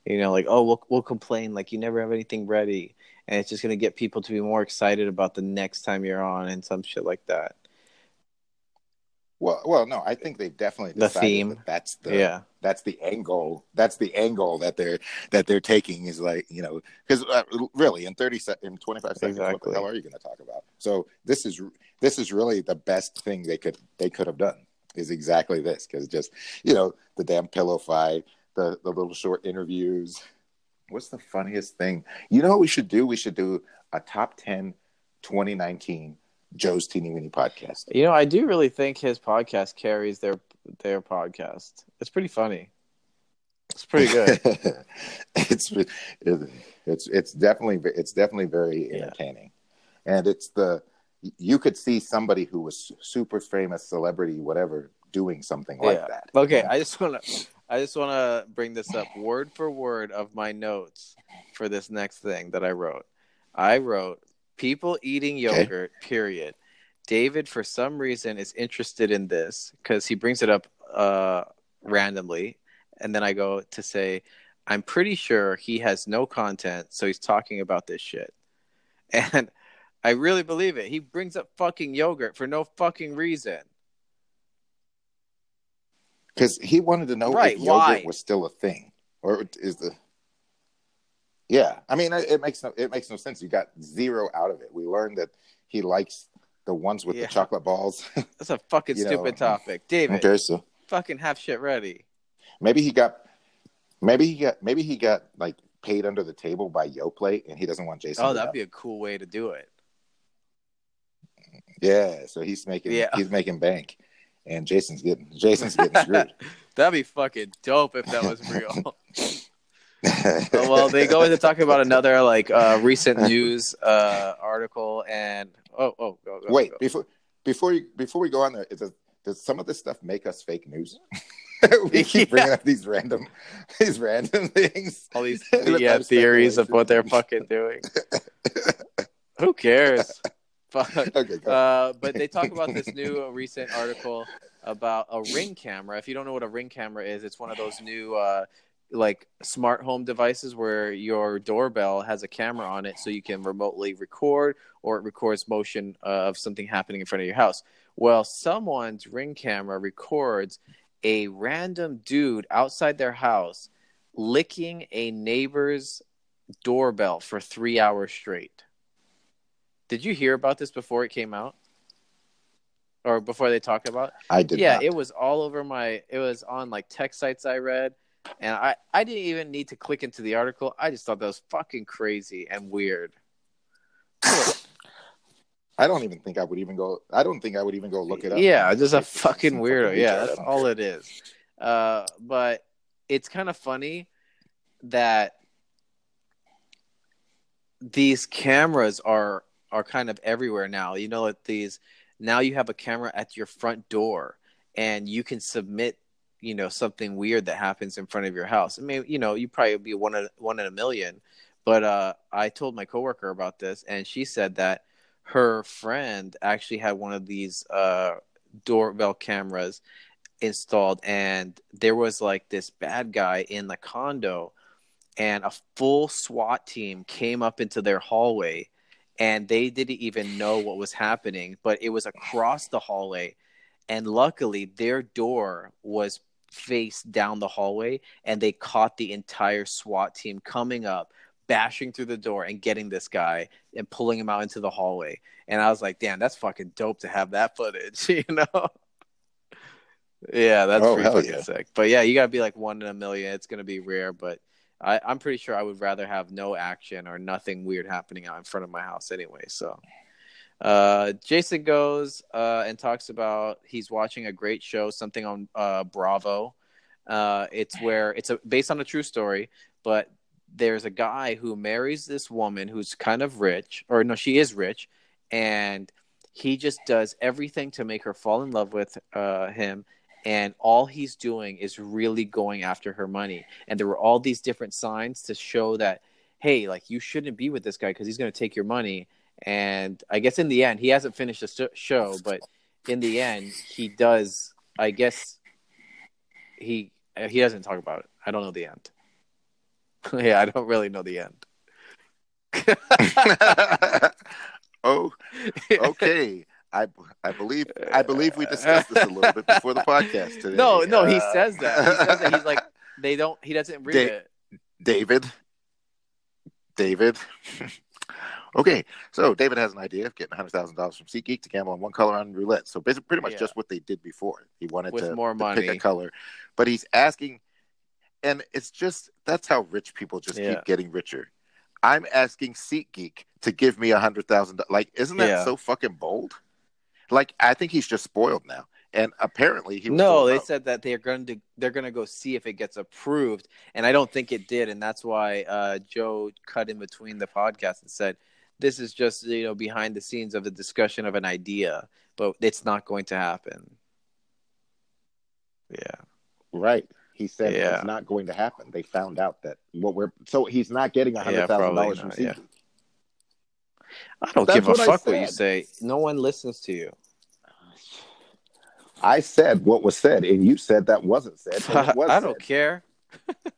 You know, like oh, we'll we'll complain like you never have anything ready, and it's just gonna get people to be more excited about the next time you're on and some shit like that. Well, well, no, I think they definitely the theme. That that's the yeah. That's the angle. That's the angle that they're that they're taking is like you know because uh, really in thirty se- in twenty five seconds, exactly. what the hell are you going to talk about? So this is this is really the best thing they could they could have done is exactly this because just you know the damn pillow fight, the the little short interviews. What's the funniest thing? You know what we should do? We should do a top 10 2019 Joe's Teeny Weeny podcast. You know, I do really think his podcast carries their their podcast. It's pretty funny. It's pretty good. it's it's it's definitely it's definitely very entertaining, yeah. and it's the you could see somebody who was super famous celebrity whatever doing something like yeah. that. Okay, I just want to I just want to bring this up word for word of my notes for this next thing that I wrote. I wrote people eating yogurt, okay. period. David, for some reason, is interested in this because he brings it up uh, randomly. And then I go to say, I'm pretty sure he has no content, so he's talking about this shit. And I really believe it. He brings up fucking yogurt for no fucking reason. because he wanted to know Right, if yogurt why? was still a thing, or is the yeah. I mean, it makes no it makes no sense. You got zero out of it. We learned that he likes the ones with Yeah. the chocolate balls. That's a fucking You know, stupid um, topic, David. okay, so Fucking have shit ready. maybe he got maybe he got maybe he got like paid under the table by Yoplait, and he doesn't want Jason. Oh, that'd be a cool way to do it. Yeah. So he's making Yeah. he's making bank, and Jason's getting Jason's getting screwed. That'd be fucking dope if that was real. Uh, well, they go into talking about another like uh, recent news uh, article, and oh, oh, go, go, Wait go. before before you before we go on there it, does some of this stuff make us fake news? we keep bringing Yeah. up these random these random things. all these yeah theories of what they're fucking doing. Who cares? Fuck. Okay. Uh, but they talk about this new uh, recent article about a ring camera. If you don't know what a ring camera is, it's one of those new uh, like smart home devices where your doorbell has a camera on it, so you can remotely record or it records motion uh, of something happening in front of your house. Well, someone's ring camera records a random dude outside their house licking a neighbor's doorbell for three hours straight. Did you hear about this before it came out? Or before they talked about it? I did yeah, not. it was all over my it was on like tech sites I read and I I didn't even need to click into the article. I just thought that was fucking crazy and weird. I don't even think I would even go. I don't think I would even go look it up. Yeah, just a fucking weirdo. Yeah, that's all it is. Uh, but it's kind of funny that these cameras are are kind of everywhere now. You know, these now you have a camera at your front door, and you can submit, you know, something weird that happens in front of your house. I mean, you know, you probably be one in, one in a million. But uh, I told my coworker about this, and she said that her friend actually had one of these uh, doorbell cameras installed, and there was like this bad guy in the condo, and a full SWAT team came up into their hallway, and they didn't even know what was happening, but it was across the hallway, and luckily their door was faced down the hallway, and they caught the entire SWAT team coming up bashing through the door and getting this guy and pulling him out into the hallway. And I was like, damn, that's fucking dope to have that footage, you know? yeah, that's Oh, pretty fucking yeah. sick. But yeah, you gotta be like one in a million. It's gonna be rare, but I, I'm pretty sure I would rather have no action or nothing weird happening out in front of my house anyway. So uh, Jason goes uh, and talks about he's watching a great show, something on uh, Bravo. Uh, it's where it's a, based on a true story, but there's a guy who marries this woman who's kind of rich, or no, she is rich, and he just does everything to make her fall in love with uh, him. And all he's doing is really going after her money. And there were all these different signs to show that, hey, like you shouldn't be with this guy because he's going to take your money. And I guess in the end, he hasn't finished the sh- show, but in the end, he does. I guess he uh, he doesn't talk about it. I don't know the end. yeah, I don't really know the end. oh, okay. I I believe I believe we discussed this a little bit before the podcast today. No, no, he Uh, says that. He says that. He's like, they don't. He doesn't read Dave- it. David. David. okay, so David has an idea of getting hundred thousand dollars from SeatGeek to gamble on one color on roulette. So basically, pretty much Yeah. just what they did before. He wanted With to, more to pick a color, but he's asking, and it's just that's how rich people just Yeah. keep getting richer. I'm asking SeatGeek to give me a hundred thousand. Like, isn't that Yeah. so fucking bold? Like, I think he's just spoiled now. And apparently, he was No, they said that they're going to they're going to go see if it gets approved, and I don't think it did, and that's why uh, Joe cut in between the podcast and said, "This is just you know behind the scenes of the discussion of an idea, but it's not going to happen." Yeah, Right. He said Yeah. it's not going to happen. They found out that what we're so he's not getting a hundred thousand probably dollars from yeah. I don't That's give a fuck what you say. No one listens to you. I said what was said, and you said that wasn't said. was I don't said. care.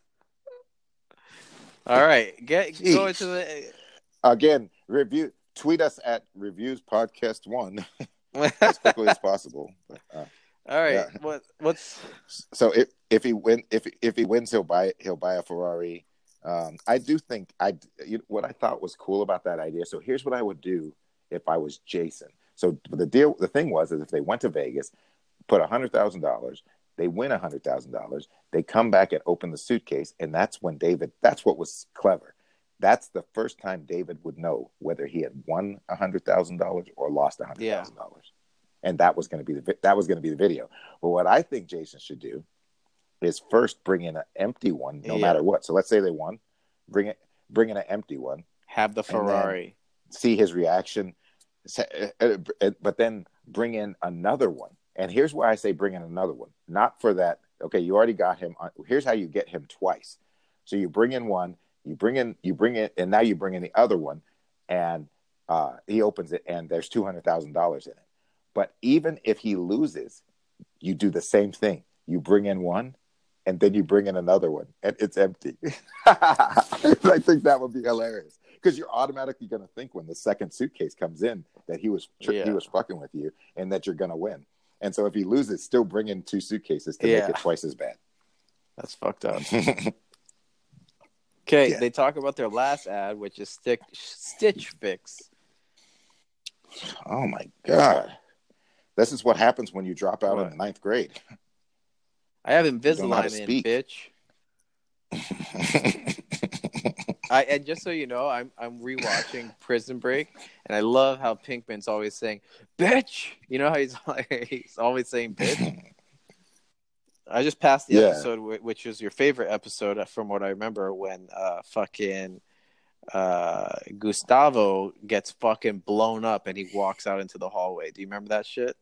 All right, get Jeez. go into the. Again, review. Tweet us at reviews podcast one as quickly as possible. But, uh, All right. Yeah. What what's So if if he win if if he wins, he'll buy he'll buy a Ferrari. Um, I do think I you know, what I thought was cool about that idea. So here's what I would do if I was Jason. So the deal, the thing was, is if they went to Vegas, put a hundred thousand dollars, they win a hundred thousand dollars, they come back and open the suitcase, and that's when David. That's what was clever. That's the first time David would know whether he had won a hundred thousand dollars or lost a hundred thousand dollars, and that was going to be the that was going to be the video. But what I think Jason should do is first bring in an empty one, no Yeah. matter what. So let's say they won, bring it, bring in an empty one, have the Ferrari? see his reaction, uh, uh, but then bring in another one. And here's why I say bring in another one, not for that. Okay, you already got him. On, here's how you get him twice. So you bring in one, you bring in, you bring in, and now you bring in the other one, and uh, he opens it, and there's two hundred thousand dollars in it. But even if he loses, you do the same thing. You bring in one, and then you bring in another one, and it's empty. I think that would be hilarious because you're automatically going to think when the second suitcase comes in that he was tr- Yeah. he was fucking with you and that you're going to win. And so if he loses, still bring in two suitcases to Yeah. make it twice as bad. That's fucked up. Okay, Yeah. they talk about their last ad, which is stick Stitch Fix. oh my god, this is what happens when you drop out What? in the ninth grade. I have know how to Invisalign in, speak. bitch. I and just so you know, I'm I'm rewatching Prison Break, and I love how Pinkman's always saying "bitch." You know how he's he's always saying "bitch." I just passed the Yeah. episode, which is your favorite episode uh, from what I remember, when uh fucking uh Gustavo gets fucking blown up and he walks out into the hallway. Do you remember that shit?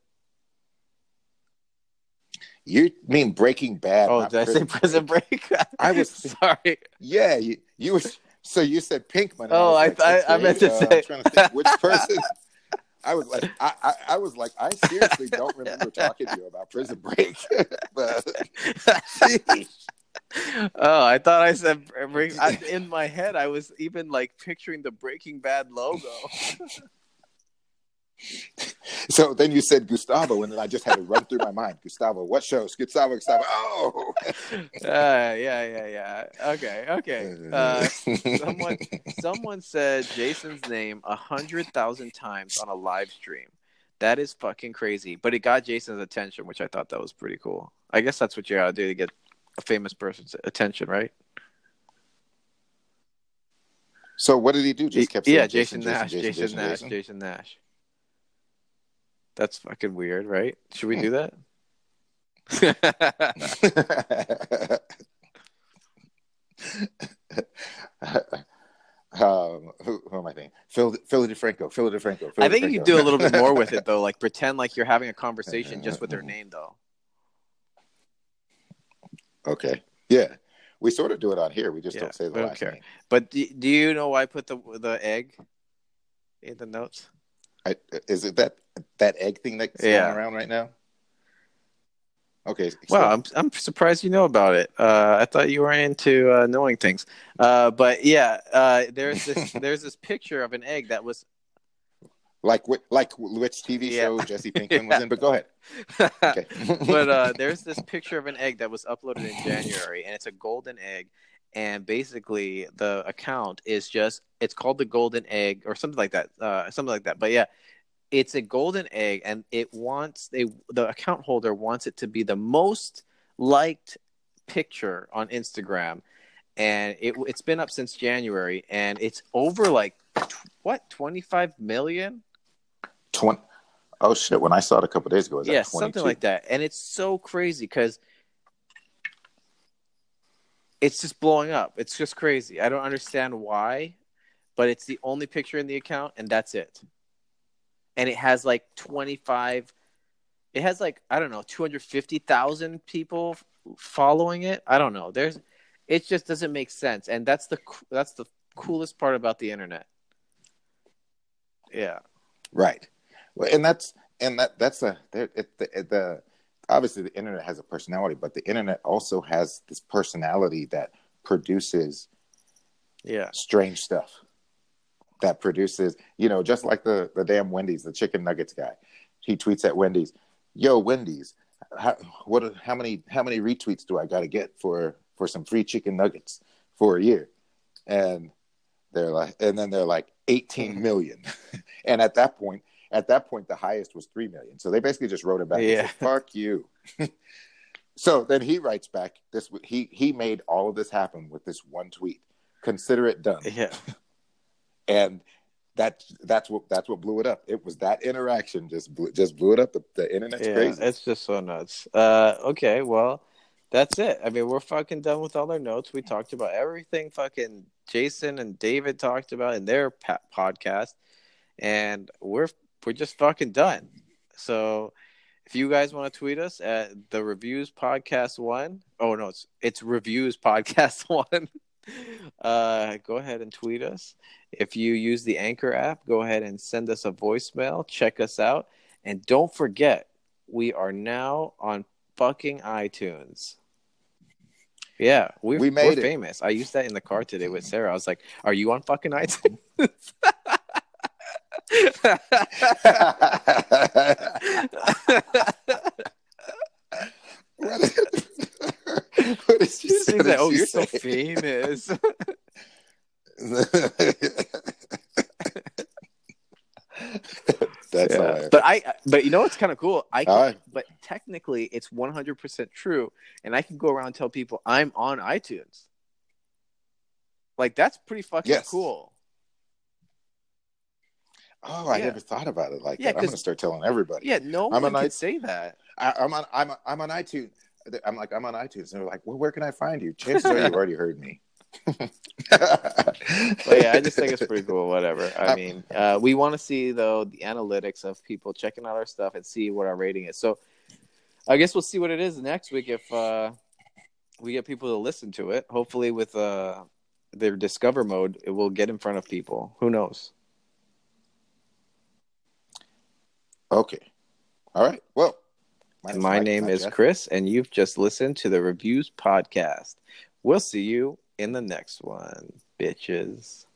You mean Breaking Bad? oh, did I say Prison Break? I was- sorry. Yeah, you, you were. So you said Pinkman. Oh, was I- like, I- sixth I meant to Uh, say- I'm trying to think which person. I was like, I, I, I was like, I seriously don't remember talking to you about Prison Break. but oh, I thought I said. I, in my head, I was even like picturing the Breaking Bad logo. So then you said Gustavo, and then I just had to run through my mind. Gustavo, what shows? Gustavo, Gustavo. Oh, uh, yeah, yeah, yeah. Okay, okay. Uh, someone, someone said Jason's name a hundred thousand times on a live stream. That is fucking crazy. But it got Jason's attention, which I thought that was pretty cool. I guess that's what you gotta do to get a famous person's attention, right? So what did he do? Just kept saying yeah, Jason, Nash, Jason, Jason, Nash, Jason? Jason Nash. That's fucking weird, right? Should we do that? um, who, who am I thinking? Phil, Phil DeFranco. Phil DeFranco. Phil I think you could do a little bit more with it though, like pretend like you're having a conversation just with their name though. okay. Yeah, we sort of do it on here. We just Yeah, don't say the we don't last care. name. But do, do you know why I put the the egg in the notes? I, is it that that egg thing that's Yeah. going around right now? Okay. So- I'm I'm surprised you know about it. Uh, I thought you were into uh, knowing things. Uh, but yeah, uh, there's this there's this picture of an egg that was like whi- like which TV Yeah. show Jesse Pinkman was in? But go ahead. Okay. but uh, there's this picture of an egg that was uploaded in January, and it's a golden egg. And basically, the account is just it's called the golden egg or something like that, uh, something like that. But yeah, it's a golden egg, and it wants they the account holder wants it to be the most liked picture on Instagram, and it it's been up since January, and it's over like what twenty five million. Twenty. Oh shit! When I saw it a couple days ago, it was yeah, something like that. And it's so crazy because it's just blowing up. It's just crazy. I don't understand why, but it's the only picture in the account, and that's it. And it has like twenty five. It has like I don't know, two hundred fifty thousand people following it. I don't know. There's, it just doesn't make sense, and that's the that's the coolest part about the internet. Yeah. Right. Well, and that's and that that's a there- it, the, it- the obviously the internet has a personality, but the internet also has this personality that produces Yeah. strange stuff. That produces, you know, just like the the damn Wendy's, the chicken nuggets guy. He tweets at Wendy's, "Yo, Wendy's, how, what how many how many retweets do I got to get for for some free chicken nuggets for a year? And they're like, and then they're like 18 million. and at that point, at that point, the highest was 3 million. So they basically just wrote it back. Yeah. Said, Fuck you. so then he writes back this, he, he made all of this happen with this one tweet. Consider it done. Yeah. And that that's what that's what blew it up. It was that interaction just blew, just blew it up. The, the internet's yeah, crazy. it's just so nuts. Uh, okay, well, that's it. I mean, we're fucking done with all our notes. We talked about everything fucking Jason and David talked about in their pa- podcast, and we're we're just fucking done. So, if you guys want to tweet us at the reviews podcast one, oh no, it's it's reviews podcast one. Uh, go ahead and tweet us. If you use the Anchor app, go ahead and send us a voicemail. Check us out, and don't forget, we are now on fucking iTunes. Yeah, we We we made are it. famous. I used that in the car today with Sarah. I was like, "Are you on fucking iTunes?" did she She's like, "Oh, you're so famous." That's Yeah. But I, but you know what's kind of cool? I, can, right. but technically, it's 100 percent true, and I can go around and tell people I'm on iTunes. Like that's pretty fucking Yes. cool. Oh, I Yeah. never thought about it like Yeah, that. I'm gonna start telling everybody. Yeah, no I'm one on can i- say that. I, I'm on. I'm. I'm on iTunes. I'm like. I'm on iTunes, and they're like, "Well, where can I find you?" Chances are you've already heard me. But yeah, I just think it's pretty cool. Whatever. I Uh, mean, uh, we want to see though the analytics of people checking out our stuff and see what our rating is. So, I guess we'll see what it is next week if uh, we get people to listen to it. Hopefully, with uh, their discover mode, it will get in front of people. Who knows? Okay. All right. Well, My, My name is Jeff. Chris, and you've just listened to the Reviews Podcast. We'll see you in the next one, bitches.